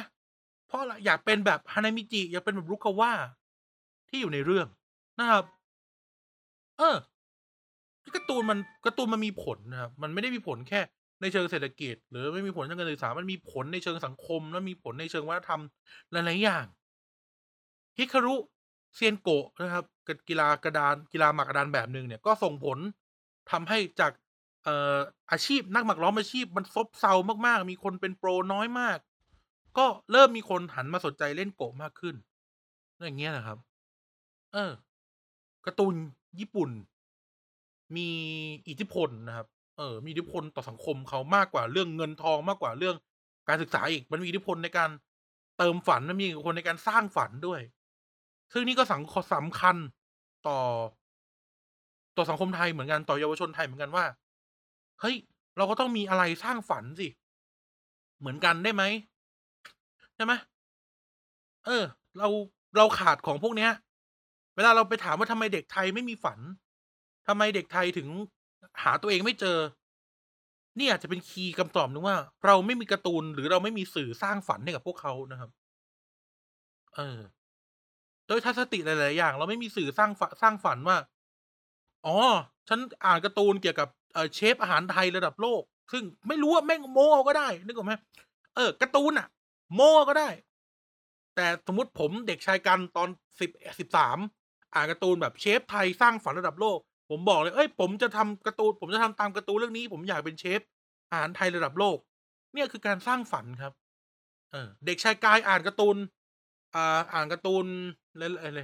เพราะอยากเป็นแบบ Hanamichi อยากเป็นแบบ Rukawa ที่อยู่ในเรื่องนะครับ เออการ์ตูนมันการ์ตูนมันมีผลนะครับ มันไม่ได้มีผลแค่ในเชิงเศรษฐกิจ หรือไม่มีผลทางการศึกษา มันมีผลในเชิงสังคม และมีผลในเชิงวัฒนธรรมหลายๆอย่าง Hikaru Sengoku นะครับกีฬากระดานกีฬาหมากกระดานแบบหนึ่งเนี่ยก็ส่งผลทำให้จาก เอ่ออาชีพนักหมากล้อมอาชีพมันซบเซามากๆ มีคนเป็นโปรน้อยมาก ก็เริ่มมีคนหันมาสนใจเล่นโกะมากขึ้นอย่างเงี้ยนะครับ เออการ์ตูนญี่ปุ่น มีอิทธิพลนะครับ เออ มีอิทธิพลต่อสังคมเขามากกว่าเรื่องเงินทองมากกว่าเรื่องการศึกษาอีก มันมีอิทธิพลในการเติมฝันมันมีอิทธิพลในการสร้างฝันด้วย ซึ่งนี่ก็สังคสำคัญต่อ ต่อสังคมไทยเหมือนกันต่อเยาวชนไทยเหมือนกันว่า เฮ้ย เราก็ต้องมีอะไรสร้างฝันสิ เหมือนกันได้ไหมใช่ไหมเออ เราเราขาดของพวกเนี้ย เวลาเราไปถามว่าทำไมเด็กไทยไม่มีฝันทำไมเด็กไทยถึงหาตัวเองไม่เจอ นี่อาจจะเป็นคีย์คำตอบนึงว่า เราไม่มีการ์ตูนหรือเราไม่มีสื่อสร้างฝันให้กับพวกเขานะครับ เออ โดยทัศนติหลาย ๆ อย่าง เราไม่มีสื่อสร้างฝสร้างฝันว่า อ๋อ ฉันอ่านการ์ตูนเกี่ยวกับ เออเชฟอาหารไทยระดับโลก ซึ่งไม่รู้อะแม่งโมก็ได้ นึกออกไหมเออการ์ตูนน่ะโมก็ได้ แต่สมมติผมเด็กชายกันตอน10เอะ13อ่านการ์ตูนแบบเชฟไทยสร้างฝันระดับโลก ผมบอกเลยเฮ้ย ผมจะทำการ์ตูน ผมจะทำตามการ์ตูนเรื่องนี้ ผมอยากเป็นเชฟอาหารไทยระดับโลก เนี่ยคือการสร้างฝันครับ เออ เด็กชายกายอ่านการ์ตูน อ่า อ่านการ์ตูนไรอะไร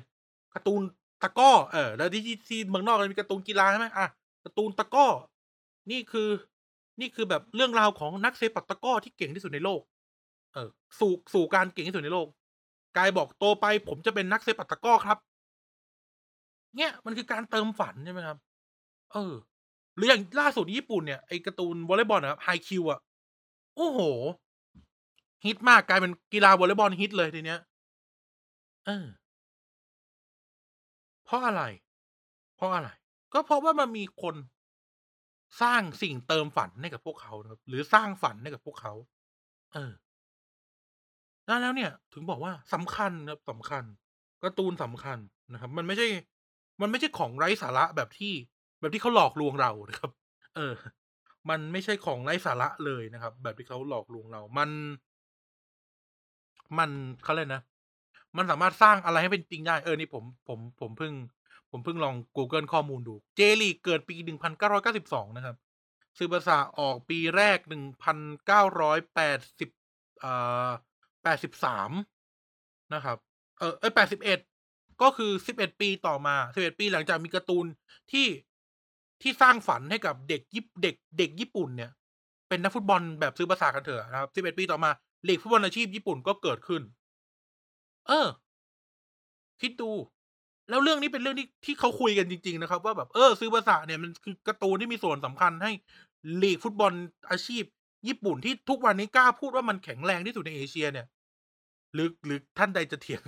การ์ตูนตะก้อ เออ แล้วที่ที่เมืองนอกมันมีการ์ตูนกีฬาใช่ไหมอาการ์ตูนตะก้อ นี่คือ นี่คือแบบเรื่องราวของนักเซปักตะก้อที่เก่งที่สุดในโลก เออ สู่สู่การเก่งที่สุดในโลก กายบอกโตไป ผมจะเป็นนักเซปักตะก้อครับ เนี่ยมันคือการเติมฝันใช่ไหมครับ เออ หรืออย่างล่าสุดญี่ปุ่นเนี่ยไอ้การ์ตูนวอลเลย์บอลอะครับ Haikyuu อะโอ้โฮฮิตมากกลายเป็นกีฬาวอลเลย์บอลฮิตเลยทีเนี้ย เออ เพราะอะไร เพราะอะไร ก็เพราะว่ามันมีคน สร้างสิ่งเติมฝันให้กับพวกเขานะครับ หรือสร้างฝันให้กับพวกเขา เออแล้วแล้วเนี่ย ถึงบอกว่าสำคัญครับสำคัญการ์ตูนสำคัญนะครับ มันไม่ใช่ มันไม่ใช่ของไร้สาระแบบที่ แบบที่เขาหลอกลวงเรานะครับ เออ มันไม่ใช่ของไร้สาระเลยนะครับ แบบที่เขาหลอกลวงเรา มัน มันเขาเรียกนะ มันสามารถสร้างอะไรให้เป็นจริงได้ เออ นี่ผม ผม ผมเพิ่ง ผมเพิ่งลองกูเกิลข้อมูลดู J.League เกิดปี 1992 นะครับ Tsubasa ออกปีแรก 1980อ่า83 นะครับ เออเอ๊ย81 ก็คือ 11 ปีต่อมา 11 ปีหลังจากมีการ์ตูนที่ที่สร้างฝันให้กับเด็กยิปเด็กเด็กญี่ปุ่นเนี่ย เป็นนักฟุตบอลแบบ Tsubasa กันเถอะนะครับ 11 ปีต่อมาลีกฟุตบอลอาชีพญี่ปุ่นก็เกิดขึ้น เออ คิดดู แล้วเรื่องนี้เป็นเรื่องที่ที่เขาคุยกันจริง ๆ นะครับ ว่าแบบเออ Tsubasa เนี่ยมันคือการ์ตูนที่มีส่วนสำคัญให้ลีกฟุตบอลอาชีพ ญี่ปุ่นที่ทุกวันนี้กล้าพูดว่ามันแข็งแรงที่สุดในเอเชีย เนี่ย หรือหรือท่านใดจะเถียง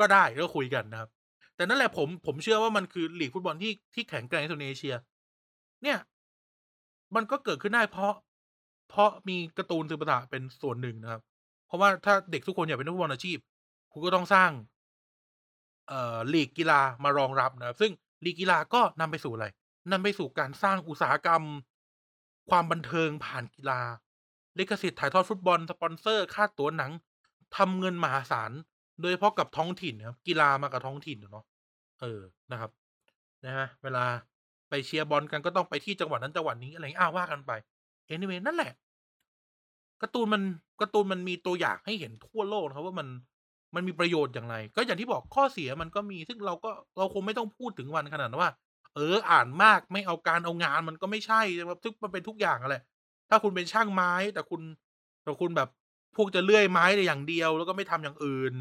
ก็ได้ก็คุยกันนะครับ แต่นั่นแหละผมผมเชื่อว่ามันคือลีกฟุตบอลที่ที่แข็งแกร่งที่สุดในเอเชีย เนี่ย มันก็เกิดขึ้นได้เพราะ เพราะมีการ์ตูน Tsubasa เป็นส่วนหนึ่งนะครับ เพราะว่าถ้าเด็กทุกคนอยากเป็นนักฟุตบอลอาชีพ คุณก็ต้องสร้าง เอ่อลีกกีฬามารองรับนะครับ ซึ่งลีกกีฬาก็นำไปสู่อะไรนำไปสู่การสร้างอุตสาหกรรม ความบันเทิงผ่านกีฬาลิขสิทธิ์ถ่ายทอดฟุตบอลสปอนเซอร์ค่าตั๋วหนังทำเงินมหาศาลโดยเฉพาะกับท้องถิ่นนะครับ กีฬามากับท้องถิ่นเนาะเออนะครับนะครับเวลาไปเชียร์บอลกันก็ต้องไปที่จังหวัดนั้นจังหวัดนี้อะไรงี้าว่ากันไป Anyway นั่นแหละการ์ตูนมันการ์ตูนมันมีตัวอย่างให้เห็นทั่วโลกนะครับว่ามัน มันมีประโยชน์อย่างไร ก็อย่างที่บอกข้อเสียมันก็มี ซึ่งเราก็เราคงไม่ต้องพูดถึงวันขนาดนั้นว่า เอออ่านมากไม่เอาการเอางานมันก็ไม่ใช่ครับซึ่งมันเป็นทุกอย่างอะแหละถ้าคุณเป็นช่างไม้ แต่คุณแต่คุณแบบพวกจะเลื่อยไม้แต่อย่างเดียว แล้วก็ไม่ทำอย่างอื่น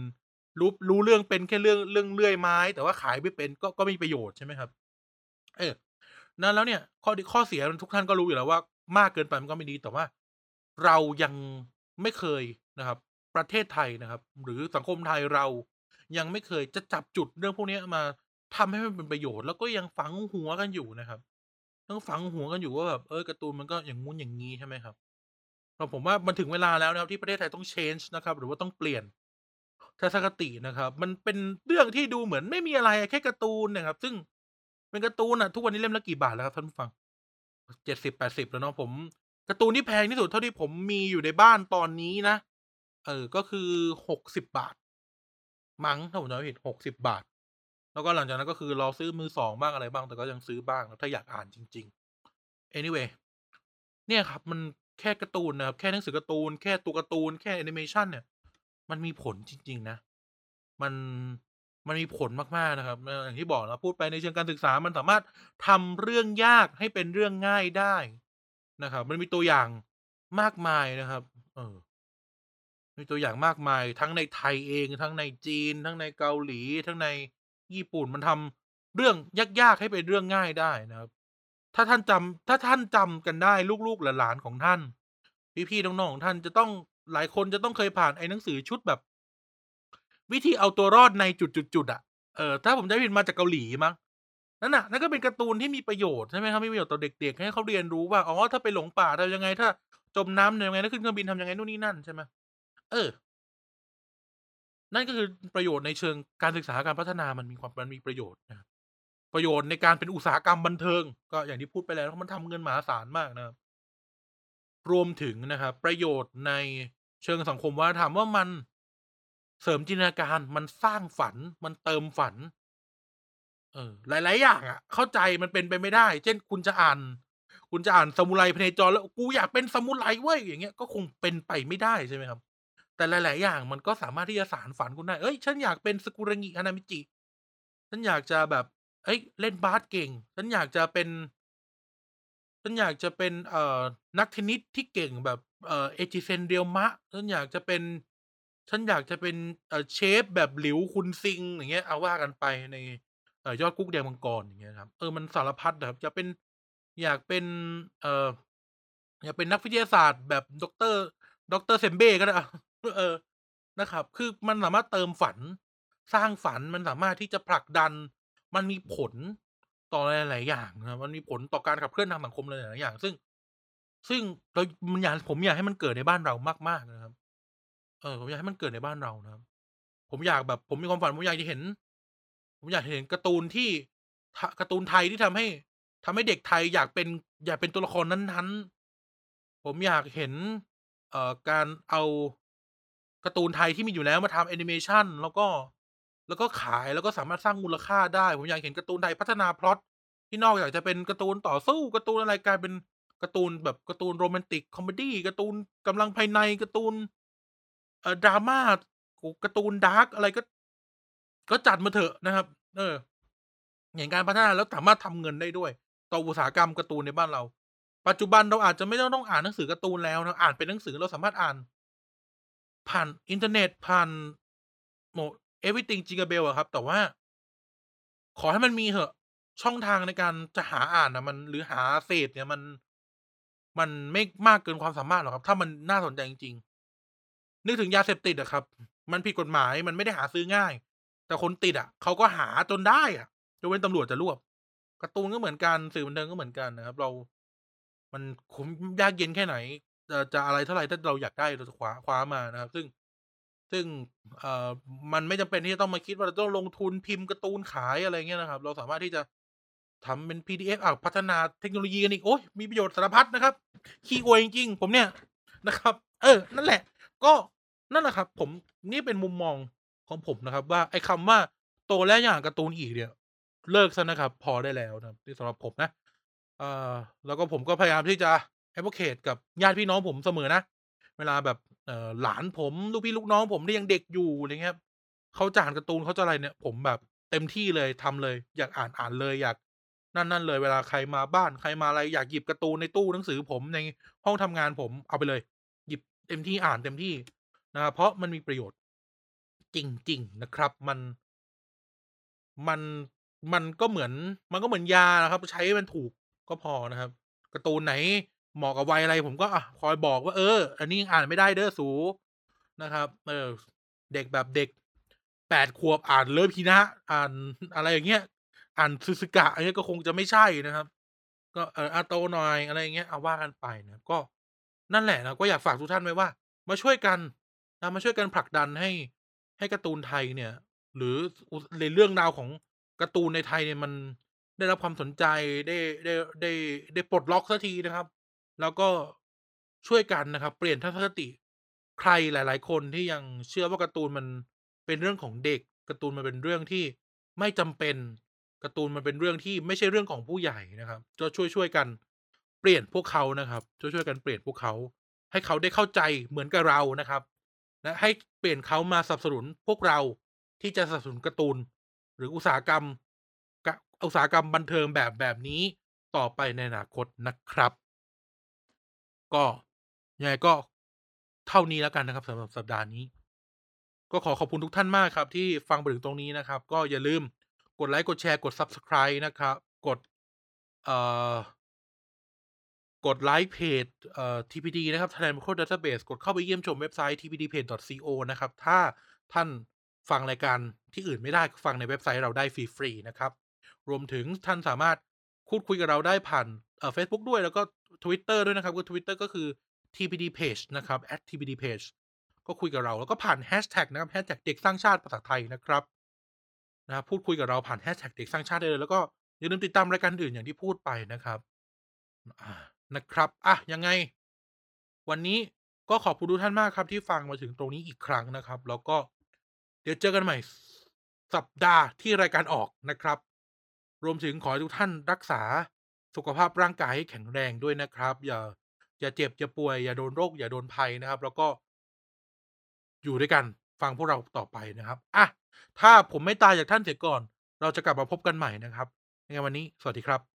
รู้รู้เรื่องเป็นแค่เรื่องเรื่องเลื่อยไม้ แต่ว่าขายไม่เป็นก็ก็ไม่มีประโยชน์ใช่ไหมครับ เออนั้นแล้วเนี่ย ข้อข้อเสียทุกท่านก็รู้อยู่แล้วว่า มากเกินไปมันก็ไม่ดีแต่ว่า เรายังไม่เคยนะครับ ประเทศไทยนะครับ หรือสังคมไทยเรายังไม่เคยจะจับจุดเรื่องพวกนี้มาทำให้มันเป็นประโยชน์ แล้วก็ยังฝังหัวกันอยู่นะครับยังฝังหัวกันอยู่ว่าแบบเออการ์ตูนมันก็อย่างงู้นอย่างงี้ใช่ไหมครับแต่ผมว่ามันถึงเวลาแล้วนะครับที่ประเทศไทยต้องเชนจ์นะครับ หรือว่าต้องเปลี่ยนทัศนคตินะครับ มันเป็นเรื่องที่ดูเหมือนไม่มีอะไรแค่การ์ตูนนะครับ ซึ่งเป็นการ์ตูนอะทุกวันนี้เล่มละกี่บาทแล้วครับท่านผู้ฟัง70-80แล้วเนาะผมการ์ตูนที่แพงที่สุดเท่าที่ผมมีอยู่ในบ้านตอนนี้นะ เออ ก็คือ60บบาท มั้งถ้าผมจำไม่ผิด60บบาท แล้วก็หลังจากนั้นก็คือรอซื้อมือสองบ้างอะไรบ้าง แต่ก็ยังซื้อบ้างถ้าอยากอ่านจริง ๆ Anyway เนี่ยครับ มันแค่การ์ตูนนะครับ แค่หนังสือการ์ตูน แค่ตัวการ์ตูน แค่แอนิเมชันเนี่ย มันมีผลจริง ๆ นะ มัน มันมีผลมาก ๆ นะครับ อย่างที่บอกนะ พูดไปในเชิงการศึกษา มันสามารถทำเรื่องยากให้เป็นเรื่องง่ายได้นะครับ มันมีตัวอย่างมากมายนะครับ เออ มีตัวอย่างมากมาย ทั้งในไทยเอง ทั้งในจีน ทั้งในเกาหลี ทั้งในญี่ปุ่นมันทำเรื่องยากๆให้เป็นเรื่องง่ายได้นะครับ ถ้าท่านจำถ้าท่านจำกันได้ลูกๆหลานๆของท่าน พี่ๆน้องๆของท่านจะต้องหลายคนจะต้องเคยผ่านไอ้หนังสือชุดแบบ วิธีเอาตัวรอดในจุดๆๆอะเออถ้าผมจำไม่ผิดมาจากเกาหลีมั้งนั่นน่ะนั่นก็เป็นการ์ตูนที่มีประโยชน์ใช่ไหมครับมีประโยชน์ต่อเด็กๆให้เขาเรียนรู้ว่าอ๋อถ้าไปหลงป่าทำยังไง ถ้าจมน้ำทำยังไงถ้าขึ้นเครื่องบินทำยังไงนู่นนี่นั่นใช่ไหม เออ นั่นก็คือประโยชน์ในเชิงการศึกษาการพัฒนามันมีความมันมีประโยชน์นะประโยชน์ในการเป็นอุตสาหกรรมบันเทิง ก็อย่างที่พูดไปแล้วมันทำเงินมหาศาลมากนะครับ รวมถึงนะครับ ประโยชน์ในเชิงสังคมวัฒนธรรมว่ามันเสริมจินตนาการมันสร้างฝัน มันเติมฝัน เออ หลาย ๆ อย่างอะเข้าใจมันเป็นไปไม่ได้ เช่นคุณจะอ่าน คุณจะอ่านซามูไรพเนจรแล้วกูอยากเป็นซามูไรเว้ยอย่างเงี้ยก็คงเป็นไปไม่ได้ใช่ไหมครับ แต่หลาย ๆ อย่างมันก็สามารถที่จะสานฝันคุณได้ เอ้ย ฉันอยากเป็นสกุระงิฮานามิจิ ฉันอยากจะแบบ เอ้ย เล่นบาสเก่ง ฉันอยากจะเป็น ฉันอยากจะเป็น เอ่อ นักเทนนิสที่เก่งแบบ เอ่อ เอจิเซนเรียวมะ ฉันอยากจะเป็น ฉันอยากจะเป็น เอ่อ เชฟแบบหลิวคุนซิง อย่างเงี้ย เอาว่ากันไปใน เอ่อ ยอดกุ๊กแดนมังกร อย่างเงี้ยครับ เออ มันสารพัดอะครับ จะเป็น อยากเป็น เอ่อ อยากเป็นนักวิทยาศาสตร์แบบด็อกเตอร์ด็อกเตอร์เซมเบ้ก็ได้ เออ นะครับ คือมันสามารถเติมฝัน สร้างฝันมันสามารถที่จะผลักดัน มันมีผลต่อหลาย ๆ อย่างนะครับมันมีผลต่อการขับเคลื่อนทางสังคมหลายๆอย่าง ซึ่ง ซึ่งเรามันอยากผมอยากให้มันเกิดในบ้านเรามาก ๆ นะครับ เออ ผมอยากให้มันเกิดในบ้านเรานะครับ ผมอยากแบบ ผมมีความฝันผมอยากจะเห็น ผมอยากเห็นการ์ตูนที่การ์ตูนไทยที่ทำให้ทำให้เด็กไทยอยากเป็น อยากเป็นตัวละครนั้น ๆ ผมอยากเห็น เอ่อ การเอา การ์ตูนไทยที่มีอยู่แล้วมาทำแอนิเมชันแล้วก็ แล้วก็ขายแล้วก็สามารถสร้างมูลค่าได้ ผมอยากเห็นการ์ตูนไทยพัฒนาพล็อตที่นอกจากจะเป็นการ์ตูนต่อสู้การ์ตูนอะไรกลายเป็นการ์ตูนแบบการ์ตูน romantic comedy การ์ตูนกำลังภายในการ์ตูนเอ่อ drama โอ้โฮการ์ตูน dark อะไรก็ ก็จัดมาเถอะนะครับ เออเห็นการพัฒนาแล้วสามารถทำเงินได้ด้วย ต่ออุตสาหกรรมการ์ตูนในบ้านเรา ปัจจุบันเราอาจจะไม่ต้องต้องอ่านหนังสือการ์ตูนแล้วนะอ่านเป็นหนังสือเราสามารถอ่าน ผ่านอินเทอร์เน็ตผ่านโหม everything Jingle Bell อะครับ แต่ว่า ขอให้มันมีเถอะ ช่องทางในการจะหาอ่านนะมันหรือหาเสพเนี่ยมัน มันไม่มากเกินความสามารถหรอกครับ ถ้ามันน่าสนใจจริงๆ นึกถึงยาเสพติดอะครับ มันผิดกฎหมายมันไม่ได้หาซื้อง่าย แต่คนติดอะเขาก็หาจนได้อะยกเว้นตำรวจจะรวบการ์ตูนก็เหมือนกันสื่อบันเทิงก็เหมือนกันนะครับ เรา มันคุ้มยากเย็นแค่ไหน จะจะอะไรเท่าไรถ้าเราอยากได้เราจะคว้าคว้ามานะครับ ซึ่งซึ่งเอ่อมันไม่จำเป็นที่จะต้องมาคิดว่าเราต้องลงทุนพิมพ์การ์ตูนขายอะไรเงี้ยนะครับ เราสามารถที่จะทำเป็น PDF อ้าวพัฒนาเทคโนโลยีกันอีกโอ๊ยมีประโยชน์สารพัดนะครับ ขี้อวยจริงๆผมเนี่ยนะครับ เออ นั่นแหละ ก็นั่นแหละครับ ผมนี่เป็นมุมมองของผมนะครับ ว่าไอ้คำว่าโตแล้วอย่านการ์ตูนอีกเนี่ยเลิกเสียนะครับ พอได้แล้วนะที่สำหรับผมนะเอ่อแล้วก็ผมก็พยายามที่จะ advocate กับญาติพี่น้องผมเสมอนะ เวลาแบบเออหลานผมลูกพี่ลูกน้องผมที่ยังเด็กอยู่อะไรเงี้ยเขาจะอ่านการ์ตูนเขาจะอะไรเนี่ย ผมแบบเต็มที่เลยทำเลย อยากอ่านอ่านเลยอยากนั่นๆเลย เวลาใครมาบ้านใครมาอะไรอยากหยิบการ์ตูนในตู้หนังสือผมในห้องทำงานผมเอาไปเลย หยิบเต็มที่อ่านเต็มที่นะครับเพราะมันมีประโยชน์จริง ๆ นะครับ มันมันมันก็เหมือน มันก็เหมือนยาอะครับ ใช้ให้มันถูกก็พอนะครับการ์ตูนไหน เหมาะกับวัยอะไรผมก็อะคอยบอกว่าเออ อันนี้อ่านไม่ได้เด้อสูนะครับ เออ เด็กแบบเด็ก8ขวบอ่านเลิฟฮีนะอ่านอะไรอย่างเงี้ย อ่านซึซึกะอันนี้ก็คงจะไม่ใช่นะครับ ก็เอ่ออะโตหน่อยอะไรอย่างเงี้ยเอาว่ากันไปนะก็นั่นแหละนะก็อยากฝากทุกท่านไว้ว่า มาช่วยกันนะมาช่วยกันผลักดันให้ให้การ์ตูนไทยเนี่ย หรือในเรื่องราวของการ์ตูนในไทยเนี่ยมันได้รับความสนใจได้ได้ได้ได้ปลดล็อกสักทีนะครับ แล้วก็ช่วยกันนะครับ เปลี่ยนทัศนคติ ใครหลาย ๆ คนที่ยังเชื่อว่าการ์ตูนมันเป็นเรื่องของเด็กการ์ตูนมันเป็นเรื่องที่ไม่จำเป็นการ์ตูนมันเป็นเรื่องที่ไม่ใช่เรื่องของผู้ใหญ่นะครับก็ช่วยๆกันเปลี่ยนพวกเขานะครับ ช่วยๆกันเปลี่ยนพวกเขา ให้เขาได้เข้าใจเหมือนกับเรานะครับ และให้เปลี่ยนเขามาสนับสนุนพวกเราที่จะสนับสนุนการ์ตูน หรืออุตสาหกรรมอุตสาหกรรมบันเทิงแบบแบบนี้ต่อไปในอนาคตนะครับ ก็ยังไงก็เท่านี้แล้วกันนะครับสำหรับสัปดาห์นี้ ก็ขอขอบคุณทุกท่านมากครับ ที่ฟังมาถึงตรงนี้นะครับ ก็อย่าลืมกดไลก์กดแชร์กด Subscribe นะครับ กดเอ่อกดไลก์เพจเอ่อ TPD นะครับ Thailand Medical Database กดเข้าไปเยี่ยมชมเว็บไซต์ tpdpage.co นะครับ ถ้าท่านฟังรายการที่อื่นไม่ได้ก็ฟังในเว็บไซต์เราได้ฟรีๆนะครับ รวมถึงท่านสามารถพูดคุยกับเราได้ผ่านเอ่อเฟซบุ๊กด้วยแล้วก็ Twitter ด้วยนะครับก็ Twitter ก็คือ TPD Page นะครับ @TPD Page ก็คุยกับเราแล้วก็ผ่านแฮชแท็กนะครับแฮชแท็กเด็กสร้างชาติภาษาไทยนะครับนะพูดคุยกับเราผ่านแฮชแท็กเด็กสร้างชาติได้เลย แล้วก็อย่าลืมติดตามรายการอื่นอย่างที่พูดไปนะครับนะครับอะยังไง วันนี้ก็ขอบคุณทุกท่านมากครับ ที่ฟังมาถึงตรงนี้อีกครั้งนะครับ แล้วก็เดี๋ยวเจอกันใหม่สสัปดาห์ที่รายการออกนะครับ รวมถึงขอให้ทุกท่านรักษา สุขภาพร่างกายให้แข็งแรงด้วยนะครับ อย่า อย่าเจ็บอย่าป่วย อย่าโดนโรค อย่าโดนภัยนะครับ แล้วก็อยู่ด้วยกันฟังพวกเราต่อไปนะครับอะถ้าผมไม่ตายจากท่านเสียก่อน เราจะกลับมาพบกันใหม่นะครับยังไงวันนี้ สวัสดีครับ